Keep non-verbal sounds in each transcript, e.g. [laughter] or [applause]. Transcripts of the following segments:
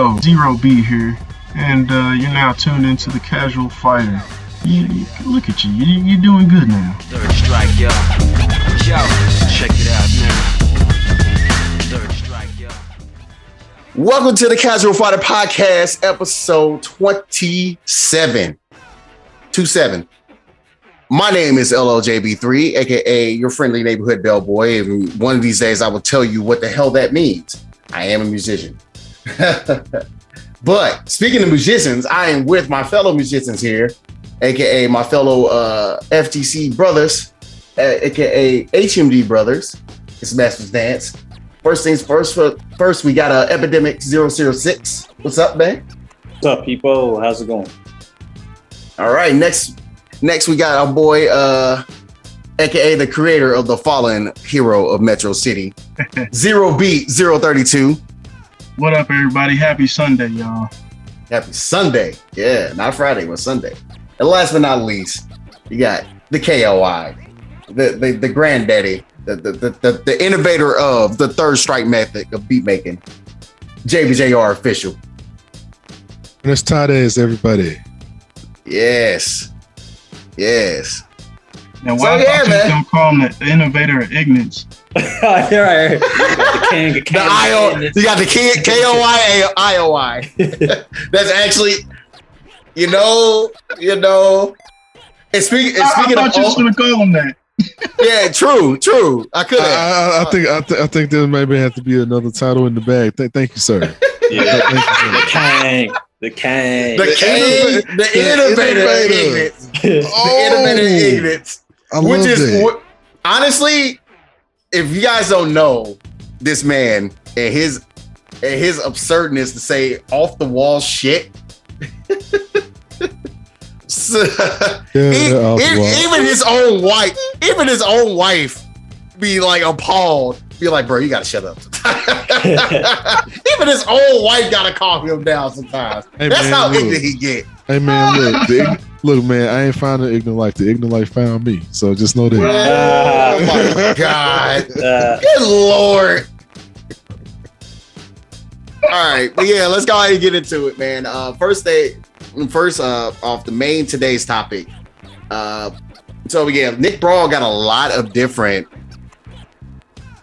Yo, Zero B here, and uh, you're now tuned into the Casual Fighter. You, you- look at you. you, you're doing good now. Third strike, yo. Yo, check it out now. Third strike, yo. Welcome to the Casual Fighter Podcast, episode 27. 27. My name is LLJB3, aka your friendly neighborhood bellboy. And one of these days I will tell you what the hell that means. I am a musician. [laughs] but speaking of musicians, I am with my fellow musicians here, aka my fellow uh, FTC brothers, aka HMD brothers. It's Masters Dance. First things first, for- first we got uh, Epidemic 006. What's up, man? What's up, people? How's it going? All right, next next we got our boy uh aka the creator of the fallen hero of Metro City. [laughs] Zero Beat 032. What up, everybody? Happy Sunday, y'all. Happy Sunday. Yeah, not Friday, but Sunday. And last but not least, you got the KOI, the the, the granddaddy, the, the, the, the, the innovator of the third strike method of beat making, JBJR official. Buenos tardes, everybody. Yes. Yes. Now, So, why yeah, about you man. don't call him the innovator of ignorance? Here I the king, the, The IO, you got the K O I I O I. [laughs] That's actually, you know, you know. And speaking, and I, I speaking thought of, you was oh, gonna call him that. [laughs] yeah, true, true. I could I, have. I, I think I, th- I think there maybe have to be another title in the bag. Th- thank you, sir. [laughs] Yeah. Thank you, the sir. king, the king. The king, innova- the the innovator, innovator. ignorance, the innovator oh. ignorance, I which is that. what- honestly, if you guys don't know this man and his and his absurdness to say off the wall shit. So- [laughs] Yeah, they're off the wall. even his own wife, even his own wife, be like appalled. Be like, bro, you gotta shut up. [laughs] even his own wife gotta calm him down sometimes. Hey, That's man, how look. ignorant he get. Hey man, look, [laughs] the, ign- look, man. I ain't found the ignorant life. The ignorant life found me. So just know that. Oh my god. Uh, [laughs] Good lord. All right, but yeah, let's go ahead and get into it, man. Uh, first day, first uh, off the main today's topic. Uh, so yeah, Nick Brawl got a lot of different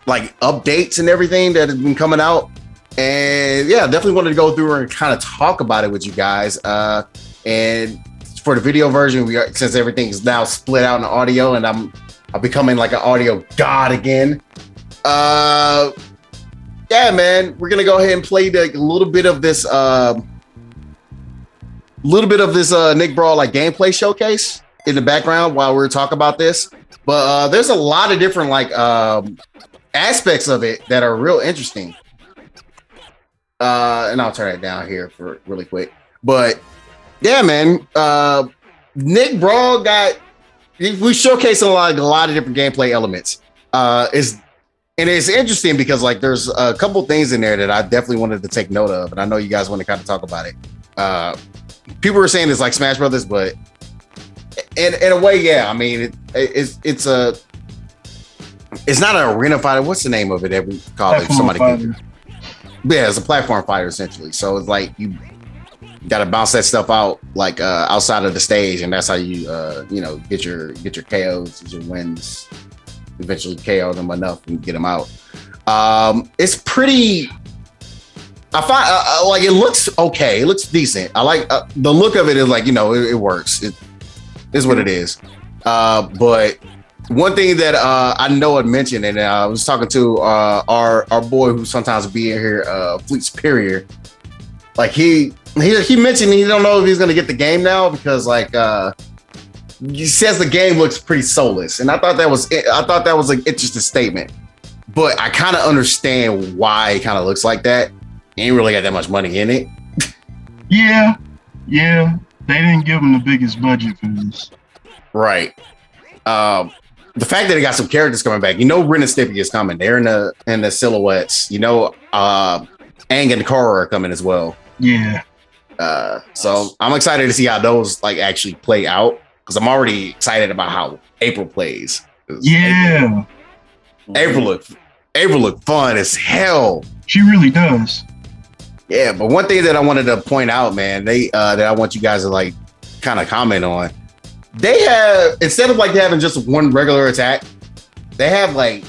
like updates and everything that has been coming out, and yeah, definitely wanted to go through and kind of talk about it with you guys. Uh, and for the video version, we are since everything is now split out in audio, and I'm I'm becoming like an audio god again. Uh, yeah, man, we're gonna go ahead and play the, a little bit of this, uh, little bit of this uh, Nick Brawl like gameplay showcase in the background while we're talking about this. But uh, there's a lot of different like um, aspects of it that are real interesting. Uh, and I'll turn it down here for really quick. But yeah, man, uh, Nick Brawl got we showcased a lot, a lot of different gameplay elements. Uh, is and it's interesting because like there's a couple things in there that I definitely wanted to take note of, and I know you guys want to kind of talk about it. Uh, people were saying it's like Smash Brothers, but in in a way, yeah. I mean, it, it's it's a it's not an arena fighter. What's the name of it? That we call it. Somebody can, yeah, it's a platform fighter essentially. So it's like you got to bounce that stuff out like uh, outside of the stage, and that's how you uh, you know get your get your KOs, your wins, eventually KO them enough and get them out. Um, it's pretty. I find uh, uh, like it looks okay. It looks decent. I like uh, the look of it. Is like you know it, it works. It is what it is. Uh, but one thing that uh, I know I mentioned, and I was talking to uh, our our boy who sometimes be in here, uh, Fleet Superior. Like he he he mentioned he don't know if he's gonna get the game now because like uh, he says the game looks pretty soulless, and I thought that was I thought that was an interesting statement. But I kind of understand why it kind of looks like that. He ain't really got that much money in it. [laughs] Yeah, yeah. They didn't give him the biggest budget for this. Right. Um, the fact that it got some characters coming back, you know, Ren and Stimpy is coming. They're in the in the silhouettes. You know, uh, Aang and Korra are coming as well. Yeah, Uh, so I'm excited to see how those like actually play out because I'm already excited about how April plays. yeah. April, April look April look fun as hell. She really does. Yeah, but one thing that I wanted to point out, man, they uh that I want you guys to like kind of comment on. They have instead of like having just one regular attack, they have like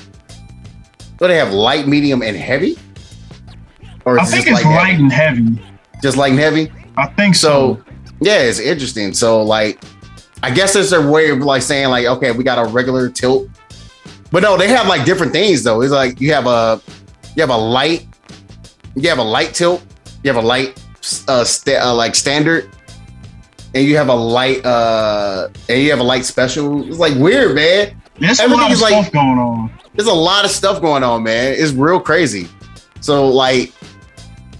what they have light, medium, and heavy. Or I think it's light light and and heavy. heavy? just light and heavy. I think so. So yeah, it's interesting. So like, I guess there's a way of like saying like, okay, we got a regular tilt, but no, they have like different things though. It's like you have a you have a light, you have a light tilt, you have a light uh, sta- uh like standard, and you have a light uh and you have a light special. It's like weird, man. There's a lot of is like- stuff going on. There's a lot of stuff going on, man. It's real crazy. So like,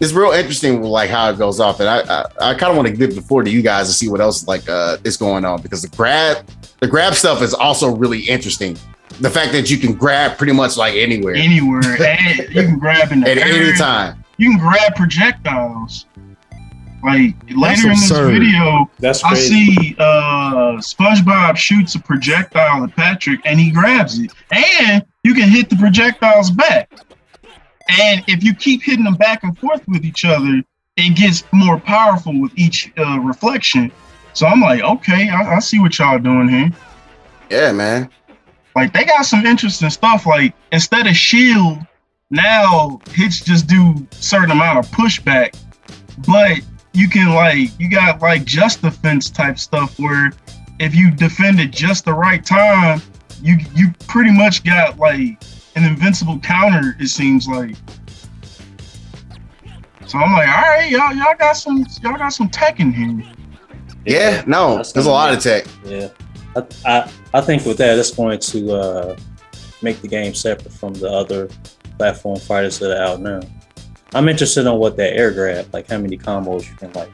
it's real interesting like how it goes off, and I I, I kind of want to give the floor to you guys to see what else like uh is going on because the grab the grab stuff is also really interesting. The fact that you can grab pretty much like anywhere Anywhere, [laughs] and you can grab in the at any time. You can grab projectiles. Like later in this video, That's I see uh SpongeBob shoots a projectile at Patrick and he grabs it. And you can hit the projectiles back. And if you keep hitting them back and forth with each other, it gets more powerful with each uh, reflection. So I'm like, okay, I, I see what y'all doing here. Yeah, man. Like they got some interesting stuff. Like instead of shield, now hits just do certain amount of pushback, but you can like you got like just defense type stuff where if you defend it just the right time, you you pretty much got like an invincible counter. It seems like. So I'm like, all right, y'all y'all got some y'all got some tech in here. Yeah, no, there's a lot of tech. Yeah, I, I I think with that, it's going to uh, make the game separate from the other platform fighters that are out now. I'm interested in what that air grab, like how many combos you can like.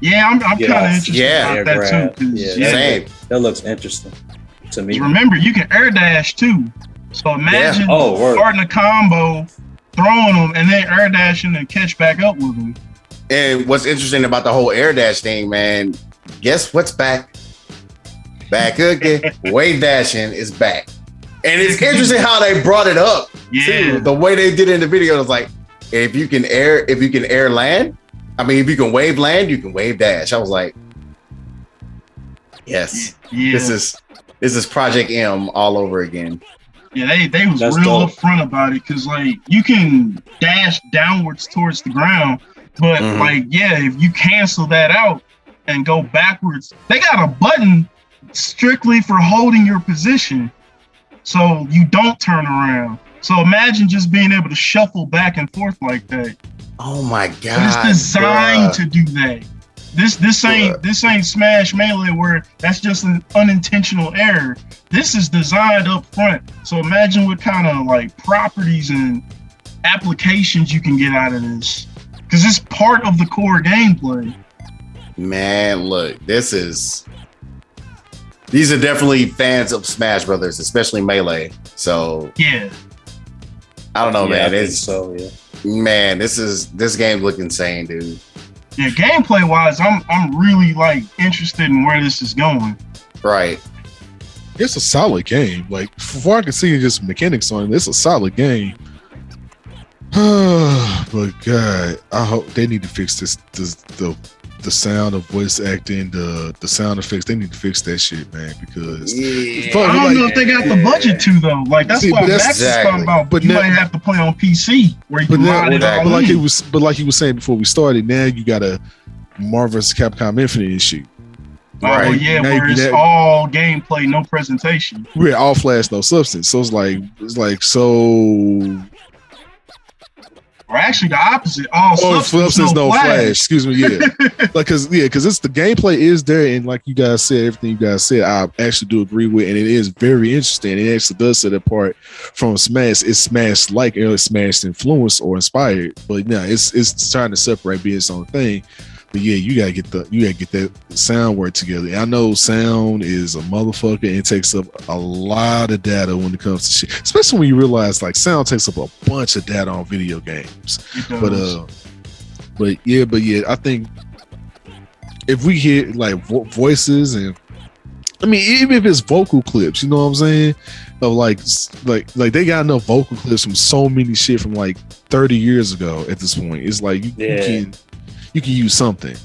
Yeah, I'm, I'm kind of interested yeah, about that grab, too. 'cause, yeah, yeah, Same. That looks interesting to me. Remember, you can air dash too. So imagine Oh, starting a combo, throwing them, and then air dashing and catch back up with them. And what's interesting about the whole air dash thing, man, guess what's back? Back again. [laughs] Wave dashing is back. And it's interesting how they brought it up. Yeah, too. The way they did it in the video was like, if you can air, if you can air land, I mean, if you can wave land, you can wave dash. I was like, yes, yeah, this is this is Project M all over again. Yeah. They they was That's real dope. upfront about it because like you can dash downwards towards the ground, but Mhm. like yeah, if you cancel that out and go backwards, they got a button strictly for holding your position, so you don't turn around. So imagine just being able to shuffle back and forth like that. Oh my But god! it's designed bruh. to do that. This this ain't this ain't Smash Melee where that's just an unintentional error. This is designed up front. So imagine what kind of like properties and applications you can get out of this. Because it's part of the core gameplay. Man, look, this is. These are definitely fans of Smash Brothers, especially Melee. So Yeah. I don't know, yeah, I man. think It's so. Yeah. man, this is this game look insane, dude. Yeah, gameplay wise, I'm I'm really like interested in where this is going. Right. It's a solid game. Like before I can see just mechanics on it, it's a solid game. [sighs] but God, I hope they need to fix this. this the the sound of voice acting, the the sound effects. They need to fix that shit, man. Because Yeah. Fuck, I don't like- know if they got the budget to though. Like that's See, why but that's- Max is talking about. But you now- might have to play on PC where you but can now, it exactly. all but like in. he was, but like he was saying before we started, now you got a Marvel's Capcom Infinite issue. Oh Right. yeah, Now you where can it's have- all gameplay, no presentation. We're all flash, no substance. So it's like it's like so. Or actually the opposite. All Oh, substance, substance, no, no flash. flash. Excuse me, yeah. [laughs] like because yeah, because it's the gameplay is there, and like you guys said, everything you guys said, I actually do agree with, and it is very interesting. It actually does set apart from Smash. It's Smash like it's Smash influenced or inspired, but yeah, it's it's trying to separate, be its own thing. But yeah, you gotta get the you gotta get that sound work together. I know sound is a motherfucker and it takes up a lot of data when it comes to shit, especially when you realize like sound takes up a bunch of data on video games. But uh, but yeah, but yeah, I think if we hear like vo- voices and I mean, even if it's vocal clips, you know what I'm saying? Of like, like, like they got enough vocal clips from so many shit from like 30 years ago. At this point, it's like you, Yeah. you can you can use something.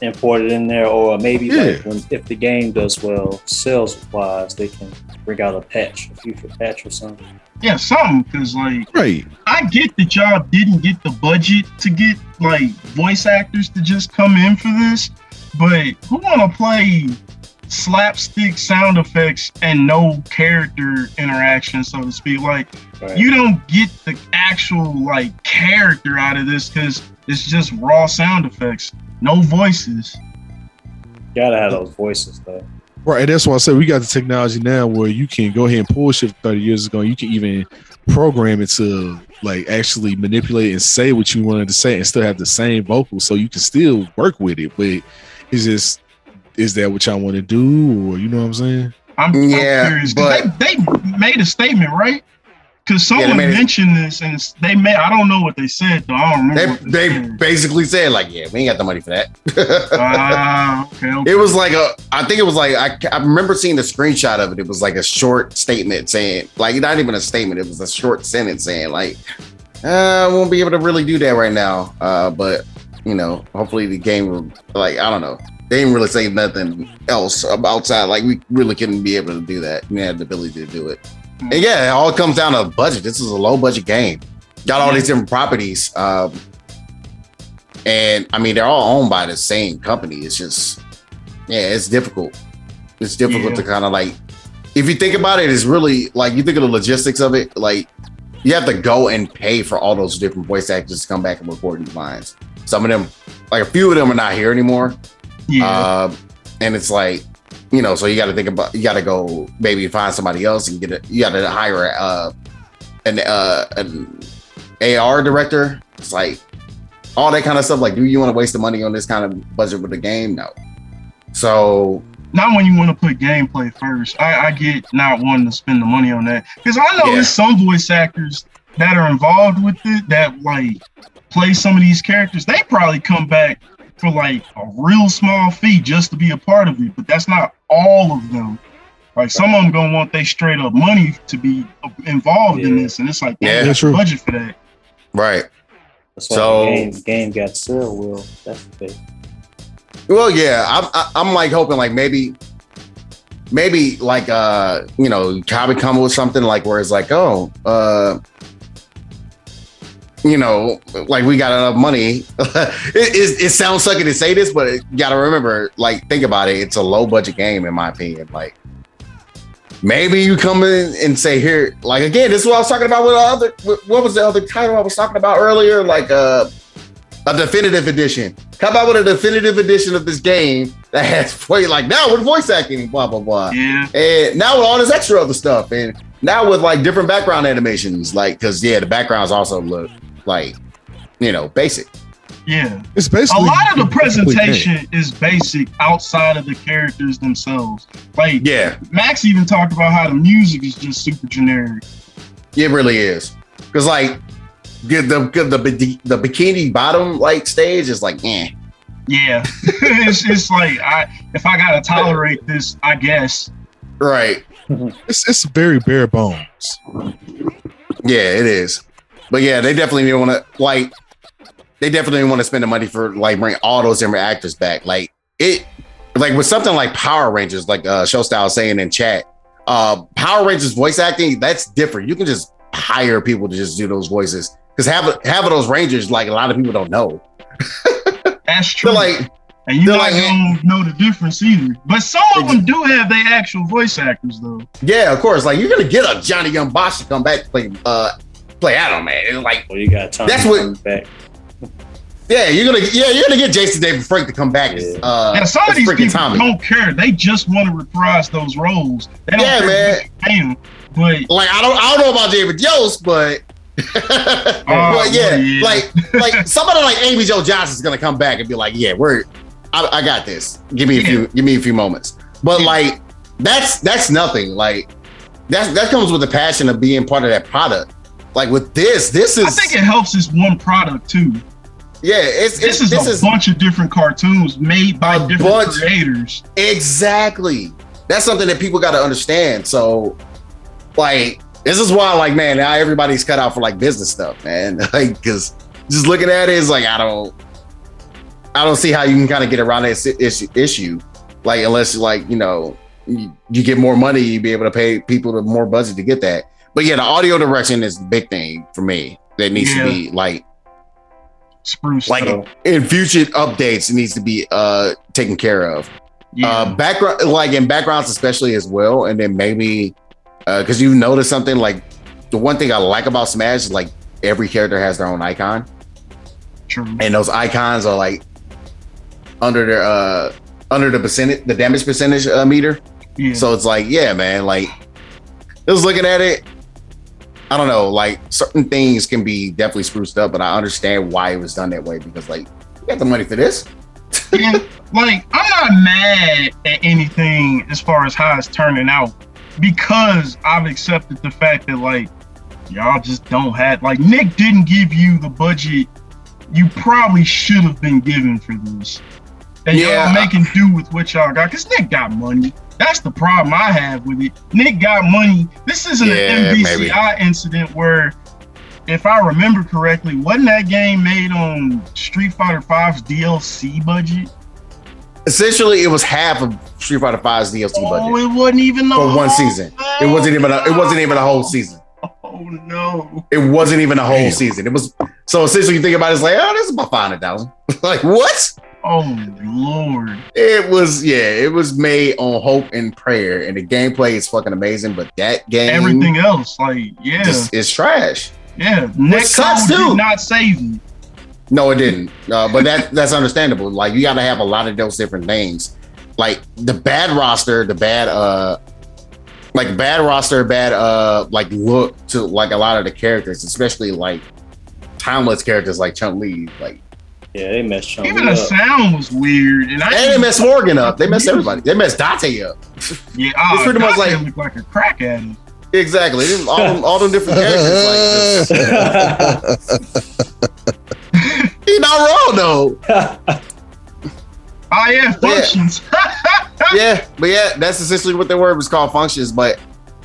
import it in there, or maybe Yeah. like when, if the game does well, sales wise, they can bring out a patch, a future patch or something. Yeah, something because like Right. I get that y'all didn't get the budget to get like voice actors to just come in for this, but who want to play slapstick sound effects and no character interaction, so to speak? Like Right. you don't get the actual like character out of this because it's just raw sound effects, no voices. gotta have those voices though. Right, and that's why I said we got the technology now where you can go ahead and pull shit 30 years ago. You can even program it to like actually manipulate and say what you wanted to say and still have the same vocals, so you can still work with it. But it's just, is that what y'all want to do, or you know what I'm saying? I'm, I'm Yeah, but- they, they made a statement, right? Because Yeah, they someone it- mentioned this, and they made. I don't know what they said though. I don't remember. They what they basically said like, yeah, we ain't got the money for that. Ah, okay, [laughs] okay. It was like a, I think it was like I, I remember seeing the screenshot of it. It was like a short statement saying, like not even a statement. It was a short sentence saying like, uh, I won't be able to really do that right now. Uh, but you know, hopefully the game will like I don't know. They didn't really say nothing else outside. Like we really couldn't be able to do that. We had the ability to do it. And yeah, it all comes down to budget. This is a low budget game. Got all these different properties. Um, and I mean, they're all owned by the same company. It's just, yeah, it's difficult. It's difficult Yeah. to kind of like, if you think about it, it's really like you think of the logistics of it. Like, you have to go and pay for all those different voice actors to come back and record these lines. Some of them, like a few of them, are not here anymore. yeah. Uh, and it's like, you know, so you got to think about, you got to go maybe find somebody else and get it. You got to hire uh, an uh, an AR director. It's like all that kind of stuff. Like, do you want to waste the money on this kind of budget with the game? No. So not when you want to put gameplay first. I, I get not wanting to spend the money on that because I know Yeah. there's some voice actors that are involved with it that like play some of these characters. They probably come back for like a real small fee just to be a part of it, but that's not all of them. Like some of them gonna want they straight up money to be involved in this, and it's like Yeah. yeah, Yeah, true. budget for that. right. That's why So- the game, game got sell will. That's the thing. Well, yeah, I'm I- I'm like hoping like maybe maybe like uh you know Kabi come with something like where it's like oh uh you know like we got enough money. [laughs] it, it it sounds sucky to say this, but you gotta remember like think about it. It's a low budget game in my opinion. Like maybe you come in and say here like again this is what I was talking about with the other with- what was the other title I was talking about earlier like uh a definitive edition. How about with a definitive edition of this game that has [laughs] voice like now with voice acting, blah blah blah, Yeah, and now with all this extra other stuff, and now with like different background animations, like because yeah, the backgrounds also look like you know basic. yeah. It's basically A lot of the a complete game. presentation is basic outside of the characters themselves. Like Yeah, Max even talked about how the music is just super generic. it really is because like the the the, the, the bikini bottom like stage is like eh. Yeah, [laughs] it's, it's like I if I gotta tolerate this, I guess. Right. It's it's very bare bones. Yeah, it is. But yeah, they definitely want to like. They definitely want to spend the money for like bring all those different actors back. Like it, like with something like Power Rangers, like uh, Show Style saying in chat, uh, Power Rangers voice acting that's different. You can just hire people to just do those voices because have of, half those Rangers, like a lot of people don't know. [laughs] That's true. They're like, and not like- gonna know the difference either. But some of them do have their actual voice actors though. yeah, of course, like you're gonna get a Johnny Young Bosch to come back to play uh play Adam Man. It's like Well, you got time. That's to what- come back. yeah, you're gonna yeah you're gonna get Jason David Frank to come back. as, Yeah. Uh, and some of these freaking people Tommy. don't care. They just want to reprise those roles. They don't Yeah, care man. what you pay 'em. But like I don't I don't know about David Yost, but [laughs] but yeah, yeah. like like somebody like Amy Jo Johnson is gonna come back and be like, yeah, we're I, I got this. Give me a few give me a few moments. But Yeah. like that's that's nothing. Like that that comes with the passion of being part of that product. Like with this, this is I think it helps this one product too. yeah, it's, This it's is this a is bunch of different cartoons made by different bunch. creators. exactly that's something that people got to understand. So, like, this is why, like, man, now everybody's cut out for like business stuff, man. [laughs] Like, because just looking at it is like, I don't, I don't see how you can kind of get around this issue, issue. Like, unless like you know, you, you get more money, you be able to pay people the more budget to get that. But yeah, the audio direction is the big thing for me that needs Yeah. to be like Spruce. like in future updates it needs to be uh taken care of yeah. uh background like in backgrounds especially as well and then maybe uh because you've noticed something like the one thing i like about smash is like every character has their own icon True. and those icons are like under their uh under the percentage the damage percentage uh, meter Yeah. so it's like yeah man like just looking at it i don't know like certain things can be definitely spruced up but i understand why it was done that way because like you got the money for this [laughs] yeah, like I'm not mad at anything as far as how it's turning out because I've accepted the fact that like y'all just don't have like Nick didn't give you the budget you probably should have been given for this. And Yeah. y'all making do with what y'all got because Nick got money. That's the problem I have with it. Nick got money. This isn't Yeah, an maybe. Incident where, if I remember correctly, wasn't that game made on Street Fighter V's DLC budget? essentially it was half of street fighter 5's dlc Oh, budget it wasn't even the For one season. thing. it wasn't even a, it wasn't even a whole season Oh no! it wasn't even a whole Damn. season it was so essentially you think about it it's like oh this is about 500000 [laughs] like what Oh lord! it was yeah it was made on hope and prayer and the gameplay is fucking amazing but that game Everything else, like yeah, just is trash yeah. Nick sucks, too. did not save me. No, it didn't. Uh, but that [laughs] that's understandable. Like you got to have a lot of those different things. Like the bad roster, the bad uh, like bad roster, bad uh, like look to like a lot of the characters, especially like timeless characters like Chun Li. Like Yeah, they messed Chun Even Li the up. sound was weird, and I and they messed Morrigan up. They messed everybody. They messed Dante up. yeah, [laughs] oh, it's pretty much Dante like- looked like a crack addict. Exactly. Them- All them, all them different [laughs] characters. Like just, [laughs] he not wrong though. Oh yeah, functions. yeah, but yeah, that's essentially what the word was called functions. But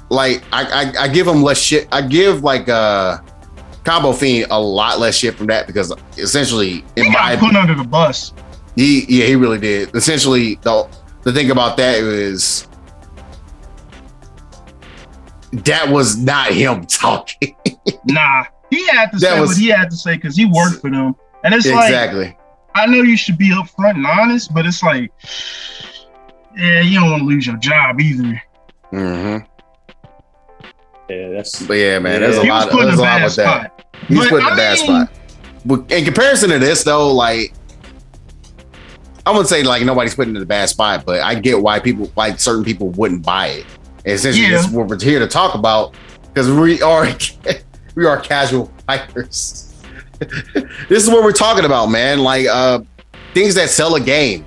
like, I, I I give them less shit. I give like uh Combo Fiend a lot less shit from that because essentially, he in my got put under the bus. he yeah he really did. Essentially, the the thing about that is that was not him [laughs] talking. Nah, he had to That say was- what he had to say because he worked for them, and it's like exactly. I know you should be upfront and honest, but it's like, yeah, you don't want to lose your job either. hmm yeah, that's But yeah, man, there's a He lot. put in There's a a lot bad with that. spot. He's But, put in I a bad mean- spot. But in comparison to this, though, like I wouldn't say like nobody's putting in a bad spot, but I get why people, like certain people, wouldn't buy it. And essentially, Yeah. this is what we're here to talk about because we are [laughs] we are casual hikers. [laughs] this is what we're talking about, man. Like uh things that sell a game,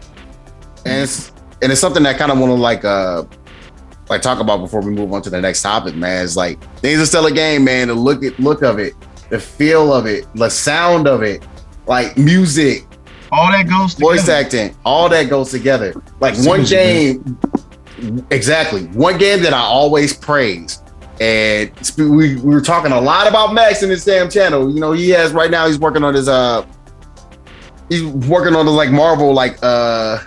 and it's and it's something that kind of want to like uh like talk about before we move on to the next topic, man. It's like things that sell a game, man. The look at look of it, the feel of it, the sound of it, like music, All that goes together. voice acting, all that goes together. Like one game, exactly. One game that I always praise. And we, we were talking a lot about Max in his damn channel. You know, he has right now, he's working on his, uh, he's working on his like Marvel, like, uh,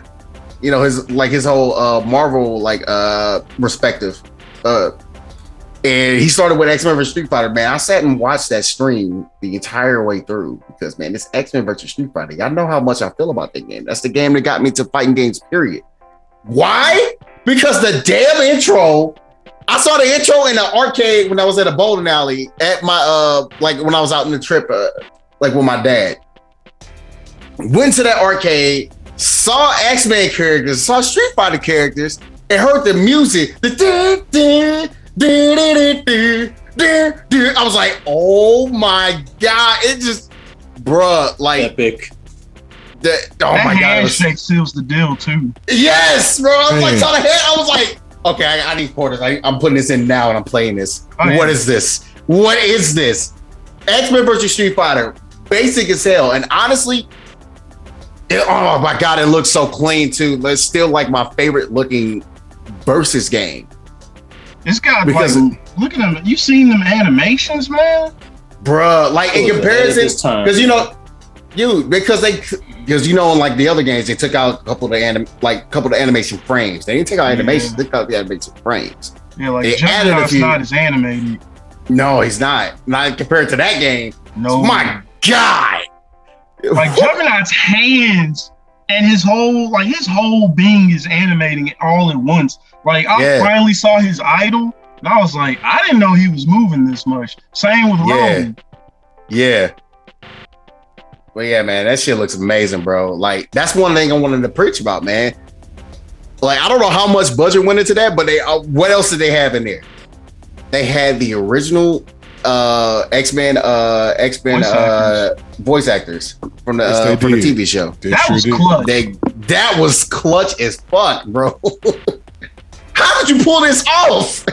you know, his, like his whole, uh, Marvel, like, uh, perspective. Uh, and he started with X Men vs Street Fighter. Man, I sat and watched that stream the entire way through because man, this X Men vs Street Fighter. Y'all know how much I feel about that game. That's the game that got me to fighting games. Period. Why? Because the damn intro. I saw the intro in the arcade when I was at a bowling alley at my uh like when I was out in the trip uh, like with my dad. Went to that arcade, saw X Men characters, saw Street Fighter characters, and heard the music. I was like, oh my god! It just, bruh, like epic. the oh that my god! it was- handshake seals the deal too. Yes, bro. I was like, Man. saw the head. I was like, okay, I, I need quarters. I, I'm putting this in now and I'm playing this. Oh, yeah. What is this? What is this? X Men versus Street Fighter, basic as hell. And honestly, it- oh my god, it looks so clean too. It's still like my favorite looking versus game, This guy, Because- like, look at him. You seen them animations, man? bruh. Like in It was ahead of comparison, because you know, you because they because you know, in like the other games, they took out a couple of the anim like couple of the animation frames. They didn't take out Yeah. animations; they took out the animation frames. Yeah, like They added a few- not as animated. No, he's not. Not compared to that game. No, My God. Like Juggernaut's hands and his whole like his whole being is animating it all at once. Like I Yeah. finally saw his idol, and I was like, I didn't know he was moving this much. Same with Yeah. Roman. Yeah. Well, yeah, man, that shit looks amazing, bro. Like, that's one thing I wanted to preach about, man. Like, I don't know how much budget went into that, but they uh, what else did they have in there? They had the original uh X-Men uh X-Men Voice uh voice actors from the Yes, uh, they from the. TV show. They That sure was did. clutch. They that was clutch as fuck, bro. [laughs] how did you pull this off?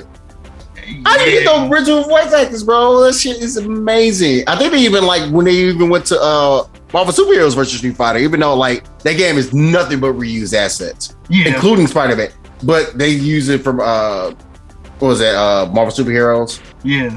How do you get the original voice actors, bro? That shit is amazing. I think they even like when they even went to uh Marvel Superheroes versus Street Fighter, even though like that game is nothing but reused assets, Yeah, including Spider-Man. But they use it from uh what was that, uh Marvel Superheroes? yeah.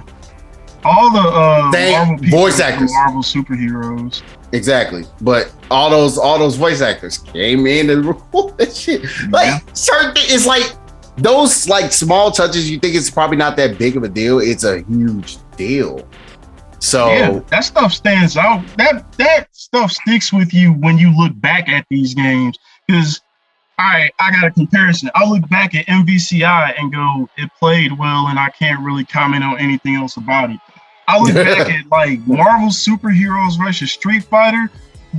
All the uh, Marvel voice actors. Marvel superheroes. Exactly. But all those all those voice actors came in and [laughs] record that shit. Like Yeah. certain it's like those like small touches you think it's probably not that big of a deal. It's a huge deal. So Yeah, that stuff stands out. That that stuff sticks with you when you look back at these games. Because all right, I got a comparison. I look back at MVCI and go, it played well, and I can't really comment on anything else about it. I look back [laughs] at like Marvel superheroes versus Street Fighter.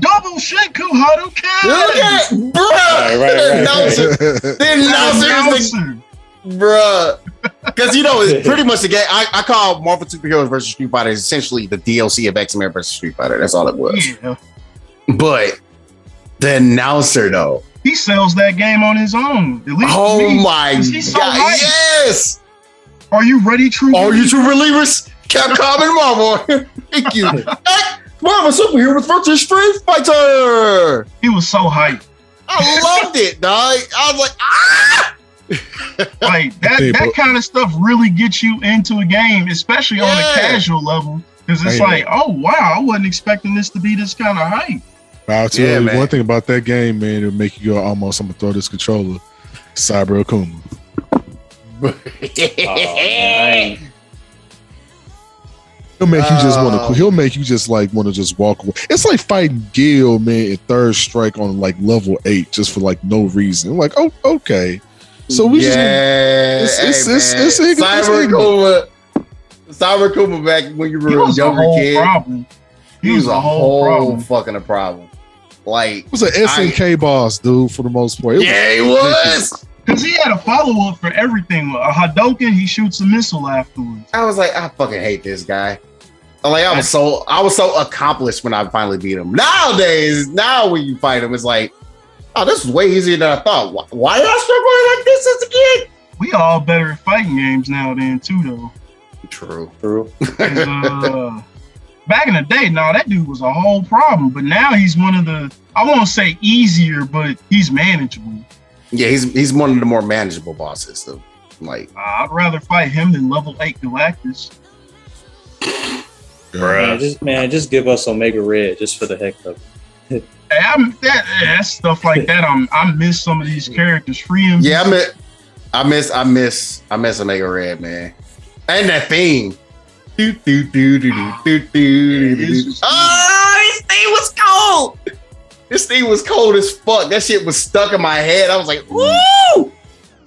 Double Shinku Look Hadouken! at bruh. Right, right, right, The announcer, [laughs] the announcer Announcer. bruh. Because you know, it's [laughs] pretty much the game. I, I call Marvel Superheroes versus Street Fighter is essentially the DLC of X Men versus Street Fighter. That's all it was. Yeah, But the announcer, though, he sells that game on his own. At least oh me. my Is so god, hyped? yes! Are you ready, True? Are you true believers? Capcom and Marvel. [laughs] Thank you. [laughs] Hey, Marvel Superheroes versus Street Fighter. He was so hyped. I loved it, dog. I was like, ah! like that Hey, that kind of stuff really gets you into a game especially on a casual level because it's Hey, like oh wow i wasn't expecting this to be this kind of hype I'll tell Yeah, you man. one thing about that game, man, it'll make you go almost. I'm gonna throw this controller. Cyber Akuma. [laughs] Oh, man, I ain't- He'll make you just want Oh. to. He'll make you just like want to just walk away. It's like fighting Gil, man, in third strike on like level eight, just for like no reason. I'm like, oh, okay. So we just yeah, it's- it's- hey, it's- man. it's ignorant, it's Cyber ignorant. Kuma, Cyber Kuma back when you he were a was a younger whole kid. problem He was a whole fucking a problem. Like, it was an SNK boss, dude, for the most part. It was- yeah, he was. Because he had a follow-up for everything a hadouken he shoots a missile afterwards I was like, I fucking hate this guy. Like, I was so I was so accomplished when I finally beat him. Nowadays, now when you fight him, it's like, oh, this is way easier than I thought. Why, why did I struggle like this as a kid? we all better at fighting games now than too though True. true. [laughs] uh, back in the day no that dude was a whole problem but now he's one of the i won't say easier but he's manageable yeah, he's he's one of the more manageable bosses. Though. Like, uh, I'd rather fight him than level eight Galactus. [laughs] Man just, man, just, give us Omega Red just for the heck of it. hey, I'm that, stuff like that. I'm I miss some of these characters. Free him. Yeah, I miss, I miss, I miss, I miss Omega Red, man, and that theme. Do do do do do do do. do, do. Oh, his theme was cold. This thing was cold as fuck. That shit was stuck in my head. I was like, woo!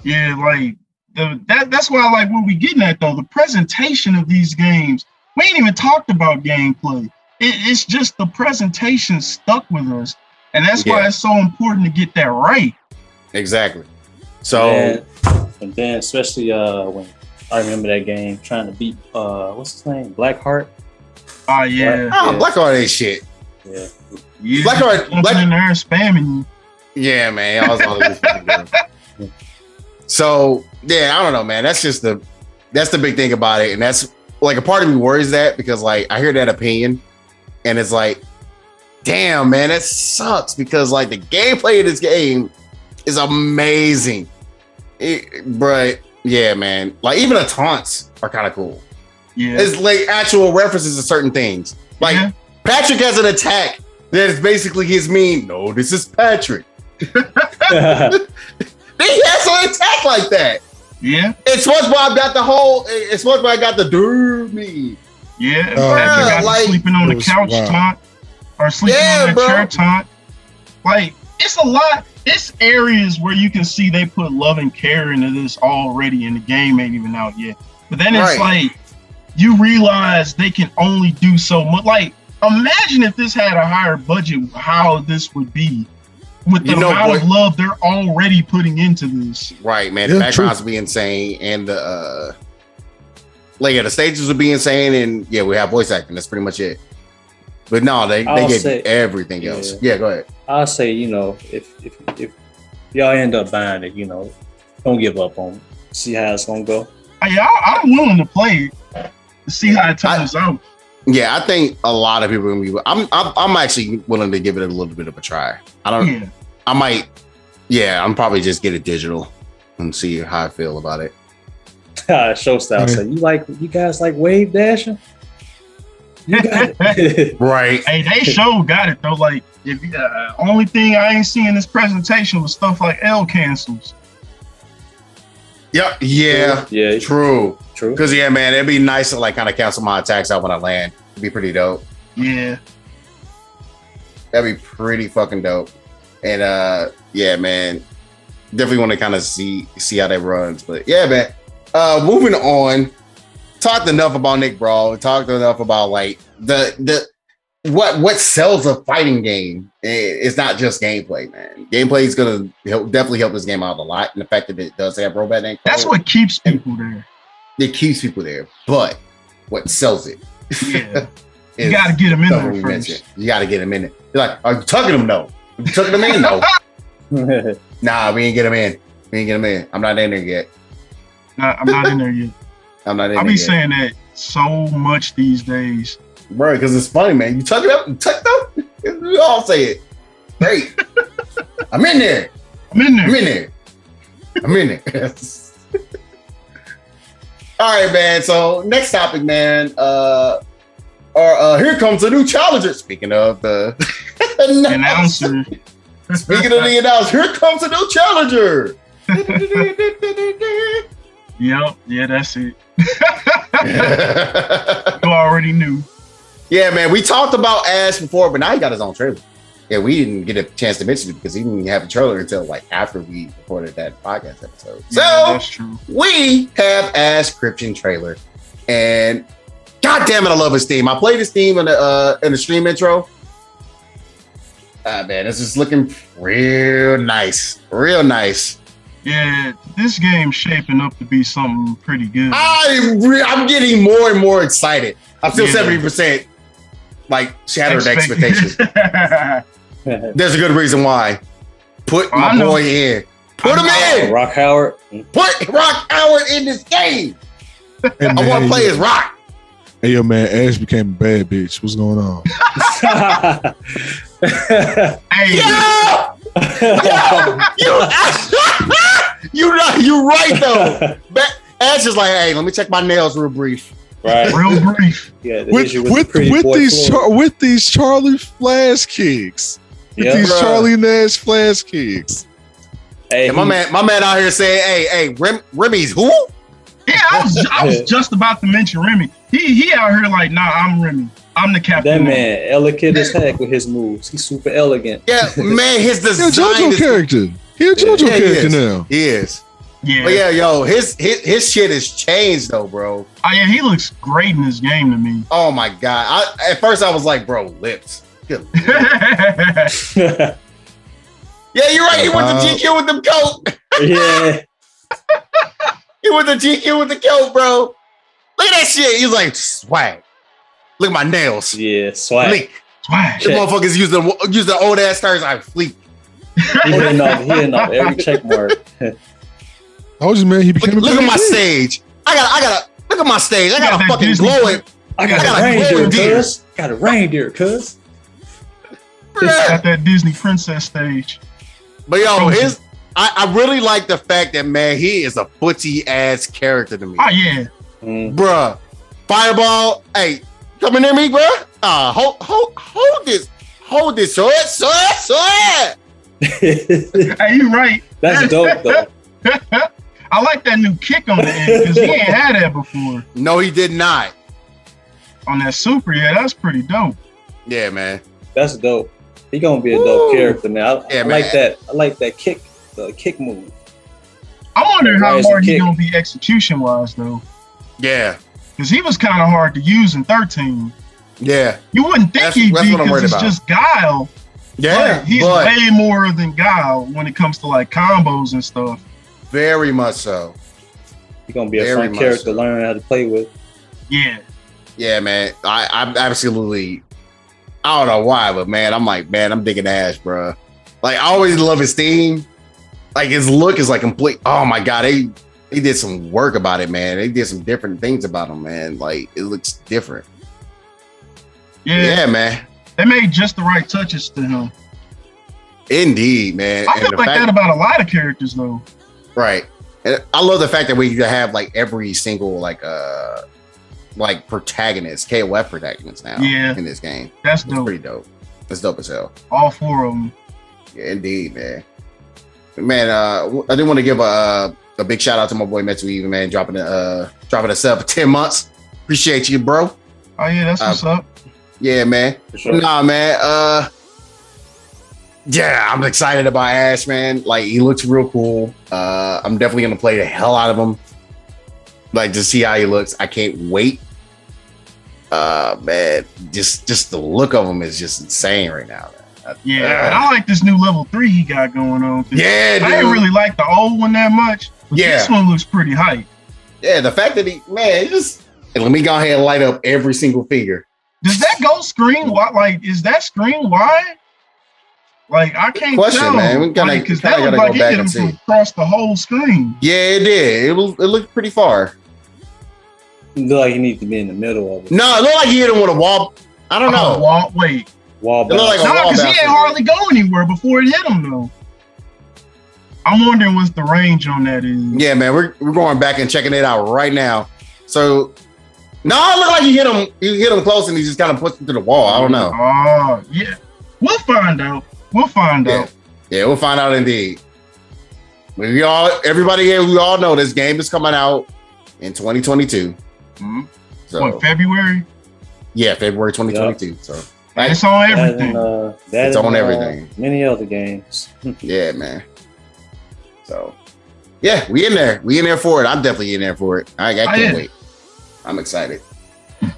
Yeah, like the, that. That's why I like what we getting at though. The presentation of these games. We ain't even talked about gameplay. It, it's just the presentation stuck with us, and that's why it's so important to get that right. Exactly. So and, and then especially uh when I remember that game trying to beat uh what's his name Blackheart. Oh yeah, oh, Yeah. Blackheart ain't shit. Yeah, yeah. Blackheart- jumping Black- in there spamming you. Yeah, man. I was fucking good. So yeah, I don't know, man. That's just the that's the big thing about it, and that's like a part of me worries that because like I hear that opinion, and it's like, damn, man, that sucks because like the gameplay of this game is amazing. it, but yeah, man. Like even the taunts are kind of cool. Yeah. It's like actual references to certain things. Like Yeah. Patrick has an attack that is basically his mean. No, this is Patrick. [laughs] He has an attack like that. Yeah. it's And SpongeBob got the whole. it's And SpongeBob got the dude me. Yeah. Uh, Patrick got like- sleeping on the couch wild. taunt or sleeping Yeah, on the bro. chair taunt. Like, it's a lot. It's areas where you can see they put love and care into this already, and the game ain't even out yet. But then it's Right. like you realize they can only do so much. Like, imagine if this had a higher budget, how this would be with the You know, amount boy- of love they're already putting into this. Right, man. Yeah, the backgrounds would be insane, and the uh, like yeah, the stages would be insane, and yeah, we have voice acting. That's pretty much it. But no, they they I'll gave say- everything Yeah. else. Yeah, go ahead. I'll say, you know, if if if y'all end up buying it, you know, don't give up on it. See how it's gonna go. I, I, I'm willing to play to see how it turns out. Yeah, I think a lot of people are gonna be. I'm I'm, I'm actually willing to give it a little bit of a try. I don't. Yeah. I might. Yeah, I'm probably just get it digital and see how I feel about it. [laughs] Show style Okay. say, you like you guys like wave dashing? You got it. [laughs] Right. Hey, they show got it though. Like, if uh, only thing I ain't seen in this presentation was stuff like L cancels. Yep. Yeah. yeah, True. true. Because yeah, man, it'd be nice to like kind of cancel my attacks out when I land. It'd be pretty dope. Yeah, That'd be pretty fucking dope. And uh yeah, man. Definitely want to kind of see see how that runs. But yeah, man. Uh moving on. Talked enough about Nick Brawl. Talked enough about like the the what what sells a fighting game. It's not just gameplay, man. Gameplay is gonna help, definitely help this game out a lot. And the fact that it does have robot name, that's what keeps people there. it keeps people there. But what sells it? Yeah, [laughs] you got to get them in there first. mentioned. You got to get them in it. You're like, are you tucking them? No. You tucking them in? No. [laughs] Nah, we ain't get him in. We ain't get him in. I'm not in there yet. Nah, I'm not in there yet. [laughs] I'm not in there. I be yet. saying that so much these days. Bro, because it's funny, man. You tuck it up, you tuck it up. We all say it. Great. [laughs] I'm in there. I'm in there. I'm in there. I'm in there. [laughs] all right, man. So next topic, man. Uh, or uh, here comes a new challenger. Speaking of the [laughs] Announcer. Speaking of the announcer, here comes a new challenger. Yep. Yeah, that's it. You already knew. Yeah, man. We talked about Ash before, but now he got his own trailer. Yeah, we didn't get a chance to mention it because he didn't have a trailer until like after we recorded that podcast episode. Yeah, So that's true. we have Ash Crimson trailer, and god damn it, I love his theme. I played his theme in the uh, in the stream intro. Ah man, this is looking real nice, real nice. Yeah, this game's shaping up to be something pretty good. I re- I'm getting more and more excited. I'm still Yeah. seventy percent like shattered Expect- expectations. [laughs] There's a good reason why. Put oh, I my know. boy in. Put him in. Rock Howard. Put Rock Howard in this game. Hey, I man, want to play hey, as Rock. Hey, yo, man, Ash became a bad bitch. What's going on? [laughs] hey, Yeah, [laughs] you, you, right- you right though. Ash is like, hey, let me check my nails real brief. Right. real [laughs] brief. Yeah, the With issue with the with these char- with these Charlie Flash kicks, with Yeah. these Bruh. Charlie Nash Flash kicks. Hey, And my man, my man out here saying, hey, hey, Rem, Remy's who? Yeah, I was I was [laughs] just about to mention Remy. He he out here like, nah, I'm Remy. I'm the captain. that man elegant as heck with his moves. He's super elegant. Yeah, man, his He a design JoJo is character. He a JoJo Yeah, he character is. now. He is. Yeah. But yeah, yo, his his his shit has changed though, bro. Oh yeah, he looks great in this game to me. Oh my god. I at first I was like, bro, lips. Good. [laughs] yeah. Yeah, you're right. He went Wow. to uh-huh. GQ with them coat. Yeah. [laughs] he went to GQ with the coat, bro. Look at that shit. He's like swag. Look at my nails. Yeah. Swag. Fleek. Swag. The motherfuckers use the use the old ass stars like fleek. He hitting off, he hitting off every check mark. [laughs] I was just man. He Look, became a look at my stage. I got I got to look at my stage. I got Got a fucking Disney glowing. I got, I got a a reindeer, glowing cuz. Got a reindeer, cuz. Got that Disney princess stage. But yo, his I, I really like the fact that man, he is a footsie ass character to me, Oh yeah, Mm. bruh. Fireball, hey, coming near me, bruh. Uh, hold, hold, hold this, hold this, sword, sword, sword. hey, you right. That's dope though. [laughs] I like that new kick on the end because he ain't had that before No, he did not. on that super. Yeah, that's pretty dope. Yeah, man. That's dope. He gonna be a dope Woo. character, man. I, Yeah, I man. like that. I like that kick, the kick move. I wonder how hard he's kick. gonna be execution wise though, Yeah, because he was kind of hard to use in 13. yeah, You wouldn't think That's- he'd that's be what I'm worried because it's about. just Guile. yeah. but he's but way more than Guile when it comes to like combos and stuff. Very much so. He gonna be a Very fun character so. to learn how to play with. Yeah, Yeah, man. I, I'm absolutely. I don't know why, but man, I'm like, man, I'm digging Ash, bro. Like, I always love his theme. Like his look is like complete. Oh my god, they they did some work about it, man. They did some different things about him, man. Like it looks different. yeah, Yeah, man. They made just the right touches to him. Indeed, man. I And feel the like fact- that about a lot of characters though. Right. And I love the fact that we have like every single like uh like protagonist, KOF protagonist now Yeah. in this game. That's It's dope. pretty dope. That's dope as hell. All four of them. Yeah, indeed, man. Man, uh I didn't want to give a a big shout out to my boy Metsu Even, man, dropping a uh dropping a sub for 10 months. Appreciate you, bro. Oh yeah, that's what's up. Yeah, man. Sure. Nah, man. Uh, yeah, I'm excited about Ash, man. Like he looks real cool. Uh, I'm definitely gonna play the hell out of him. Like to see how he looks. I can't wait. Uh, man, just just the look of him is just insane right now. man. Yeah, and I like this new level three he got going on. Yeah, I didn't really like the old one that much. But Yeah. this one looks pretty hype. Yeah, the fact that he, man, just. And let me go ahead and light up every single figure. Does that go screen wide? Like, is that screen wide? Like, I can't question, tell. man. We kinda- because kinda that looked gotta like go he back hit him and see. across the whole screen. Yeah, it did. It was. It looked pretty far. He look like he needs to be in the middle of it. No, it looked like he hit him with a wall. I don't Oh, know. wall, wait. Wall It look bounce. like No, because he bouncer. ain't hardly go anywhere before it hit him, though. I'm wondering what's the range on that is. Yeah, man, we're, we're going back and checking it out right now. So, no, it looked like he hit him. He hit him close, and he just kind of pushed him to the wall. I don't know. Oh, yeah. We'll find out. We'll find Yeah, out. yeah, we'll find out indeed. We all, everybody here, we all know this game is coming out in 2022. Mhm. So, What, February? yeah, February 2022. So, right? It's on That everything. and, uh, that It's and, on uh, everything. many other games. [laughs] yeah, man. So, yeah, we in there. We in there for it. I'm definitely in there for it. I, I can't yeah. wait. I'm excited. [laughs]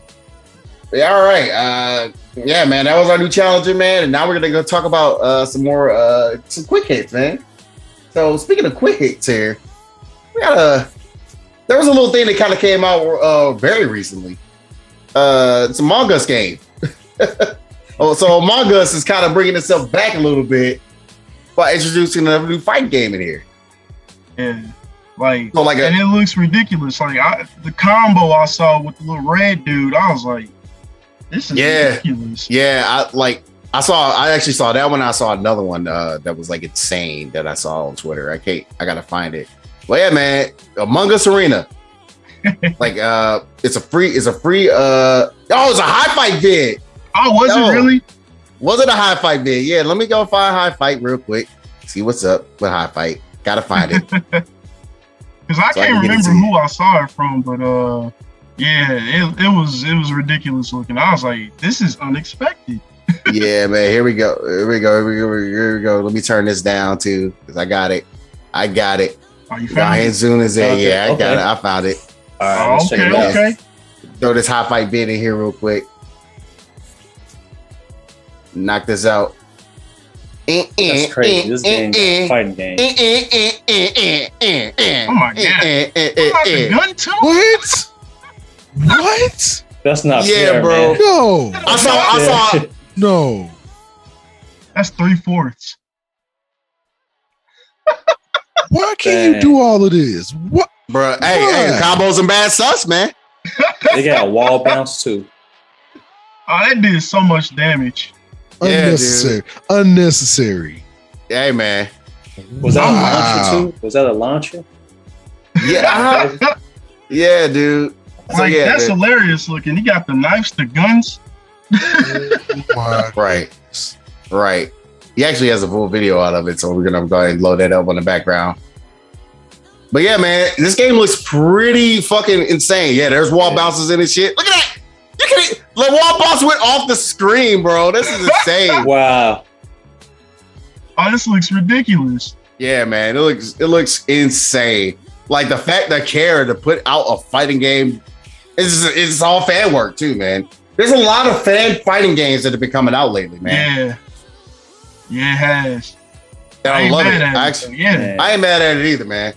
Yeah, all right. Uh, yeah, man, that was our new challenger, man. And now we're gonna go talk about uh, some more uh, some quick hits, man. So speaking of quick hits here, we got a there was a little thing that kind of came out uh, very recently. Uh, it's a Among Us game. [laughs] oh, so Among Us is kind of bringing itself back a little bit by introducing a new fight game in here. Yeah. Like, So like a, and it looks ridiculous. Like I, the combo I saw with the little red dude, I was like, "This is Yeah. ridiculous." Yeah, I like I saw I actually saw that one. I saw another one uh that was like insane that I saw on Twitter. I can't I gotta find it. Well yeah, man, Among Us Arena. [laughs] like uh it's a free it's a free uh oh it's a high fight vid. Oh, was No. it really? Was it a high fight vid? Yeah, let me go find high fight real quick. See what's up with high fight. Gotta find it. [laughs] Because I So can't can remember who I saw it from, but uh, yeah, it, it was it was ridiculous looking. I was like, "This is unexpected." [laughs] yeah, man. Here we go. Here we go. Here we go. Here we go. Let me turn this down too, because I got it. I got it. Are you Ryan found it? Zoon is there. Okay, Yeah, I got it. I found it. All right, Oh, let's okay, it okay. throw this high fight bid in here real quick. Knock this out. Eh, eh That's eh, crazy. This eh, game is a fighting game. Oh Oh my God. Oh, like a gun too? What? What? That's not Yeah, fair, bro. man. No, I saw, I saw, [laughs] no. That's three fourths. Why can't you do all of this? What? bro. Hey, hey, Why? combos and bad sus, man. They got a wall bounce too. Oh, that did so much damage. Yeah. Unnecessary. Unnecessary. Hey, man. Was that Wow. a launcher too? Was that a launcher? Yeah, [laughs] yeah, dude. So like yeah, that's dude. hilarious looking. He got the knives, the guns. My [laughs] right, right. He actually has a full video out of it, so we're gonna go ahead and load that up on the background. But yeah, man, this game looks pretty fucking insane. Yeah, there's wall bounces in and shit. Look at that. You can the wall bounce went off the screen, bro. This is [laughs] insane. Wow. Oh, this looks ridiculous. Yeah, man, it looks it looks insane. Like the fact that care to put out a fighting game, it's it's all fan work too, man. There's a lot of fan fighting games that have been coming out lately, man. Yeah. Yeah, it has. And I, ain't love it. I, actually, though. yeah. I ain't mad at it either, man.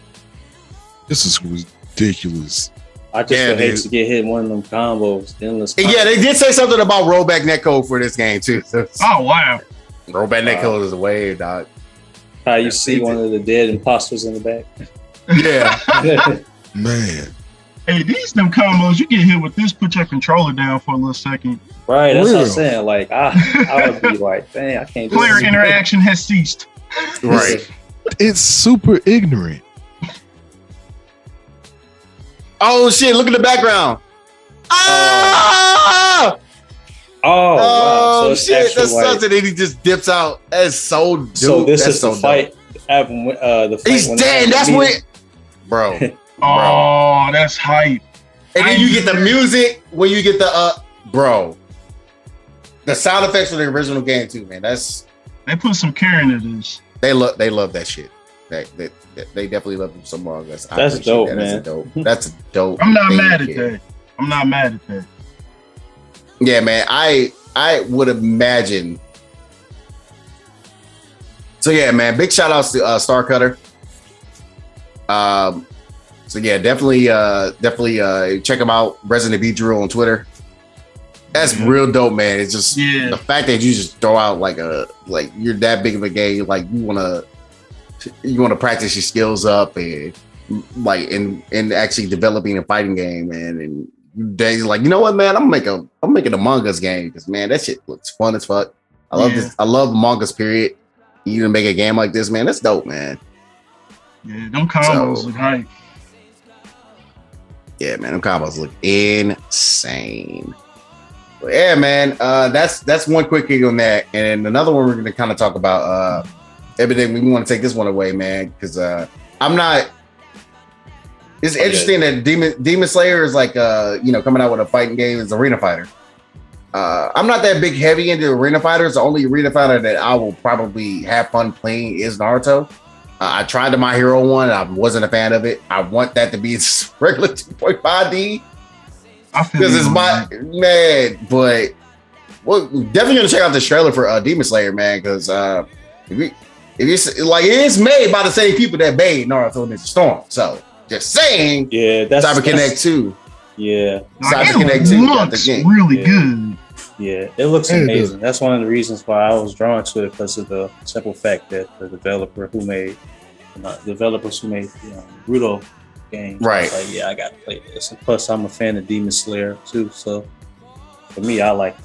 This is ridiculous. I just Yeah, hate to get hit one of them combos. Endless. And yeah, they did say something about rollback netcode for this game too. So, [laughs] Oh wow. rollback Wow. netcode is a wave, dog. How you see one of the dead imposters in the back. Yeah, [laughs] Man. Hey, these them combos, you get hit with this, put your controller down for a little second. right. That's what I'm saying. Like I, I would be [laughs] like, dang, I can't do Player this. interaction has ceased. [laughs] right. It's super ignorant. Oh shit! Look at the background. Ah! Oh, wow. Oh, So shit! actual, That's like- something that he just dips out. That's so dope. So this That's is so the dope. fight. After, uh, the fight He's dead. That's the what, [laughs] meeting. bro. Oh, that's hype. And then you get the music when you get the uh, bro. The sound effects for the original game too, man. That's They put some care into this. they love. They love that shit. They they, they definitely love them some more. That's, That's dope, that. man. That's a dope. That's a dope. I'm not mad at kid. that. I'm not mad at that. Yeah, man. I I would imagine. So yeah, man. Big shout outs to uh, Star Cutter. Um. So yeah, definitely, uh, definitely, uh, check him out. Resident B Drew on Twitter. That's Mhm. real dope, man. It's just Yeah. the fact that you just throw out like a like you're that big of a game, like you wanna you wanna practice your skills up and like in in actually developing a fighting game, man. And days like, you know what, man, I'm making a I'm making a Among Us game because man, that shit looks fun as fuck. I love Yeah. this. I love Among Us. Period. You make a game like this, man. That's dope, man. Yeah, them combos So-. Yeah, man, them combos look insane. But yeah, man, uh, that's that's one quick gig on that, and another one we're gonna kind of talk about. Uh, everything we want to take this one away, man, because uh, I'm not. It's Okay. interesting that Demon Demon Slayer is like uh, you know, coming out with a fighting game as Arena Fighter. Uh, I'm not that big heavy into Arena Fighters. The only Arena Fighter that I will probably have fun playing is Naruto. Uh, I tried the My Hero one. I wasn't a fan of it. I want that to be [laughs] regular 2.5D because it's on my man. But well, definitely gonna check out this trailer for uh, Demon Slayer, man. Because uh, if you if you like, it is made by the same people that made Naruto Ninja Storm. So just saying, Yeah, that's Cyber Connect that's- two. Yeah, Like, Cyber Connect it 2 got the looks game. really Yeah. good. Yeah, it looks Yeah, it amazing. That's one of the reasons why I was drawn to it because of the simple fact that the developer who made, not developers who made um, you know, Rudo games, Right. Like, yeah, I got to play this. And plus, I'm a fan of Demon Slayer too. So for me, I like.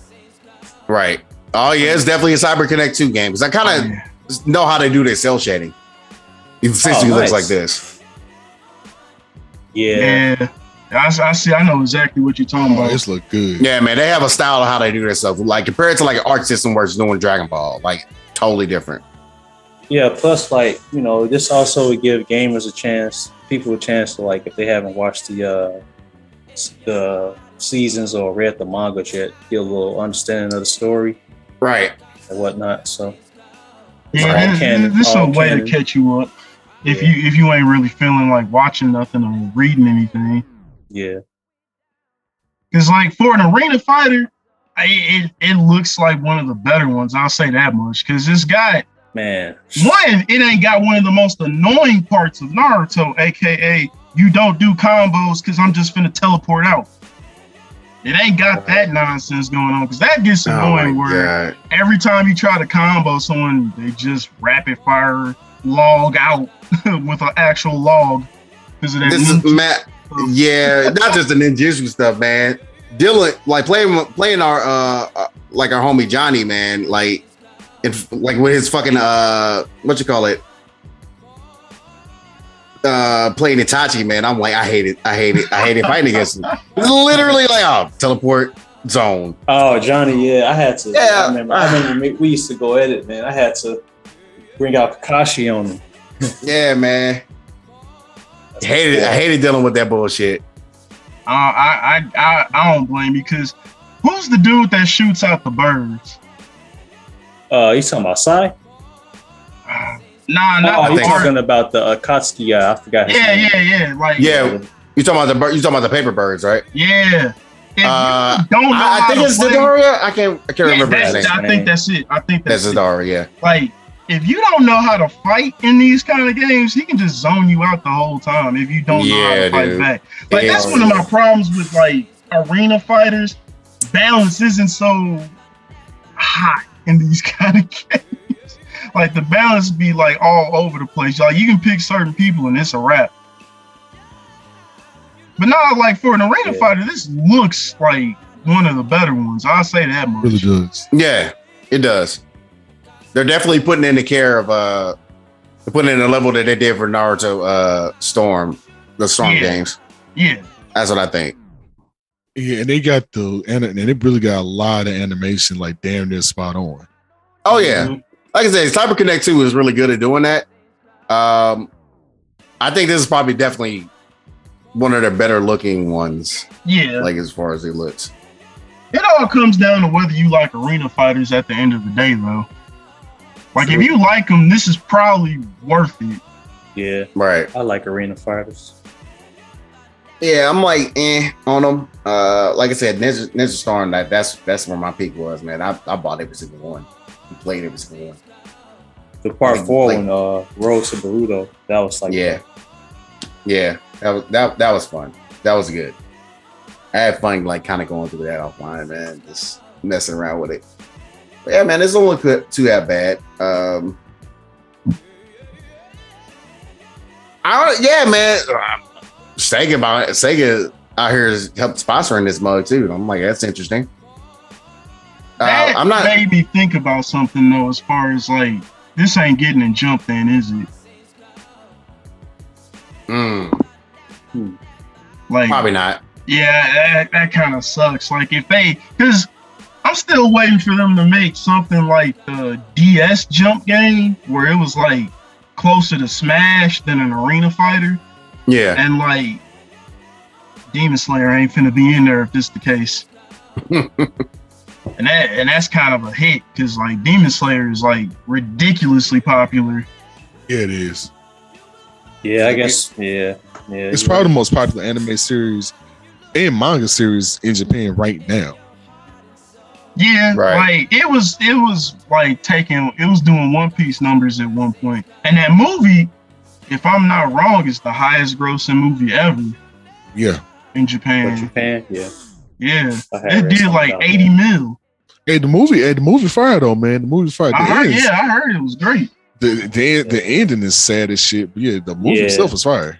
Right. Oh yeah, it's definitely a Cyber Connect two game because I kind of Yeah. know how they do their cell shading. Oh, it essentially Oh, looks like this. Yeah, Yeah. I, s- I see. I know exactly what you're talking Oh, about. this look good. Yeah, man, they have a style of how they do their stuff. Like compared to like an arc system where it's doing Dragon Ball, like totally different. yeah. Plus, like you know, this also would give gamers a chance, people a chance to like if they haven't watched the uh the seasons or read the manga yet, get a little understanding of the story Right. and whatnot. So Yeah, this, canon, this is a way canon. to catch you up. If Yeah. you if you ain't really feeling like watching nothing or reading anything, yeah, because like for an arena fighter, I, it it looks like one of the better ones. I'll say that much because this guy man. one it ain't got one of the most annoying parts of Naruto, aka you don't do combos because I'm just gonna teleport out. It ain't got that nonsense going on because that gets Oh annoying. my where god. every time you try to combo someone, they just rapid fire log out [laughs] with an actual log. Because of that This is Matt. Yeah, not just the ninjutsu stuff, man. Dylan, like playing playing our uh uh, like our homie Johnny, man. Like, it, like with his fucking uh what you call it, uh playing Itachi, man, I'm like, I hate it. I hate it. I hate it fighting against him. It's literally like, oh, teleport zone. Oh, Johnny, yeah, I had to. Yeah. I remember. I remember we- we used to go at it, man. I had to bring out Kakashi on him. Yeah, man. That's I hated I hated dealing with that bullshit. Uh, I, I I I don't blame you because who's the dude that shoots out the birds? Uh, you talking about Sai? Uh, nah, not Oh, the you think- talking about the Akatsuki guy? I forgot. His Yeah, name. yeah, yeah. Like Yeah. You talking about the bir- you talking about the paper birds, right? yeah. Uh, don't know I, I think it's play- Zidaria. I can't I can't Yeah, remember his name. I think that's it. I think That's that's, it. Zidaria, yeah. like if you don't know how to fight in these kind of games, he can just zone you out the whole time if you don't know how Yeah, to fight back. Like Yeah. that's one of my problems with like arena fighters. Balance isn't so hot in these [laughs] kind of games. like the balance be like all over the place. Like you can pick certain people and it's a wrap. But now, like for an arena Yeah. fighter, this looks like one of the better ones. I'll say that much. Really does. Yeah, it does. They're definitely putting in the care of uh they're putting in the level that they did for Naruto uh Storm, the Storm Yeah. games. Yeah. That's what I think. Yeah, and they got the and and they really got a lot of animation, like damn near spot on. Oh yeah. Mhm. Like I said, Cyber Connect 2 is really good at doing that. Um I think this is probably definitely one of their better looking ones, Yeah. like as far as it looks. It all comes down to whether you like arena fighters at the end of the day, though. Like, if you like them, this is probably worth it. Yeah, Right. I like arena fighters. Yeah, I'm like eh on them. Uh like I said, Ninja Ninja Storm, that that's that's where my peak was, man. I, I bought every single one. I played every single one. The part Like- four like- when uh Road to Boruto, that was like yeah. Yeah. That was that that was fun. That was good. I had fun like kind of going through that offline, man. Just messing around with it. But yeah, man, this don't look too that bad. Um I don't yeah, man. Sega about it. Sega out here is help sponsoring this mug too. I'm like, that's interesting. Uh, That I'm not made me think about something, though, as far as like, this ain't getting a jump, then, is it? mm, Like, probably not. yeah, that, that kind of sucks. Like, if they, because I'm still waiting for them to make something like the DS jump game, where it was like closer to Smash than an arena fighter. Yeah. And like Demon Slayer ain't finna be in there if this the case. [laughs] and that and that's kind of a hit because like Demon Slayer is like ridiculously popular. Yeah, it is. Yeah, I guess. Yeah, yeah. It's you're probably the most popular anime series and manga series in Japan right now. Yeah, Right. like it was it was like taking it was doing One Piece numbers at one point. And that movie, if I'm not wrong, is the highest grossing movie ever Yeah. in For Japan. Japan. Yeah, Yeah. It did like about 80 that. mil. Hey, the movie, hey, the movie fire though, man. The movie fire. The, I heard, ends- yeah, I heard it was great. the, the, the ending is sad as shit, but yeah, the movie Yeah. itself is fire.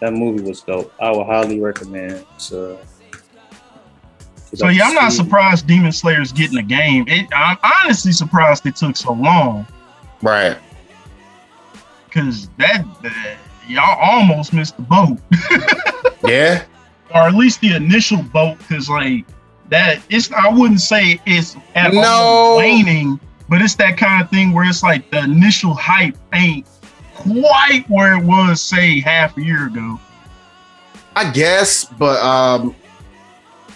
That movie was dope. I would highly recommend. So, So yeah, I'm not surprised Demon Slayer's getting a game. It, I'm honestly surprised it took so long Right. because that uh, y'all almost missed the boat, [laughs] Yeah. or at least the initial boat. Because like that, it's I wouldn't say it's at No. all waning, but it's that kind of thing where it's like the initial hype ain't quite where it was, say half a year ago. I guess, but um,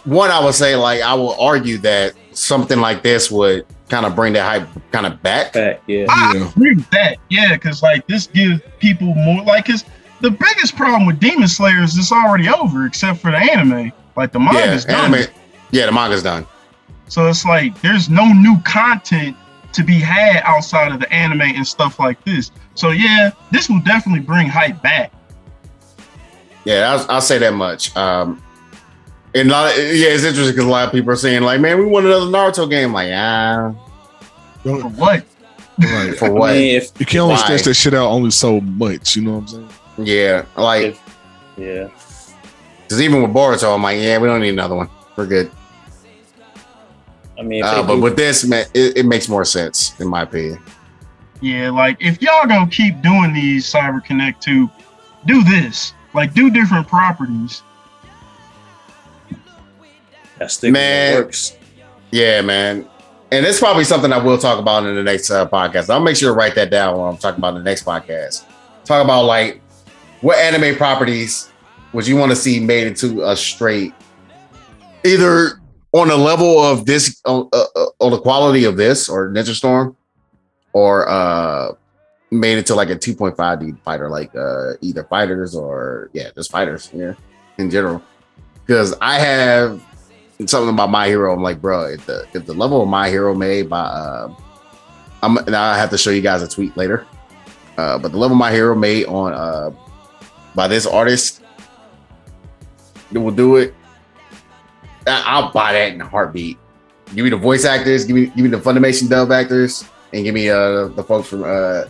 one I would say, like, I will argue that something like this would kind of bring that hype kind of back. Fact, yeah. I Yeah. agree with that. Yeah, because like this gives people more like cause the biggest problem with Demon Slayer is it's already over except for the anime. Like the Yeah, manga's done. anime. Yeah, the manga's done. So it's like there's no new content to be had outside of the anime and stuff like this. So yeah, this will definitely bring hype back. Yeah, I'll, I'll say that much. Um, and a lot of, yeah, it's interesting because a lot of people are saying like, "Man, we want another Naruto game." Like, ah, For Don't, what? right. for [laughs] I what? mean, if You can only Why? stretch that shit out only so much. You know what I'm saying? Yeah, like, if yeah, because even with Boruto, I'm like, yeah, we don't need another one. We're good. I mean, Uh, but do- with this, man, it, it makes more sense in my opinion. Yeah, like if y'all gonna keep doing these Cyber Connect 2, do this. Like do different properties. That stick Man. works. Yeah, man. And it's probably something I will talk about in the next uh, podcast. I'll make sure to write that down when I'm talking about the next podcast. Talk about like what anime properties would you want to see made into a straight, either on the level of this, on, uh, uh, on the quality of this or Ninja Storm, or uh made into like a 2.5D fighter, like uh either fighters or yeah, just fighters, yeah, in general. Because I have something about my hero. I'm like, bro, if the if the level of my hero made by uh, I'm and I have to show you guys a tweet later. Uh, but the level my hero made on uh by this artist that will do it. I'll buy that in a heartbeat. Give me the voice actors, give me give me the Funimation dub actors, and give me uh the folks from uh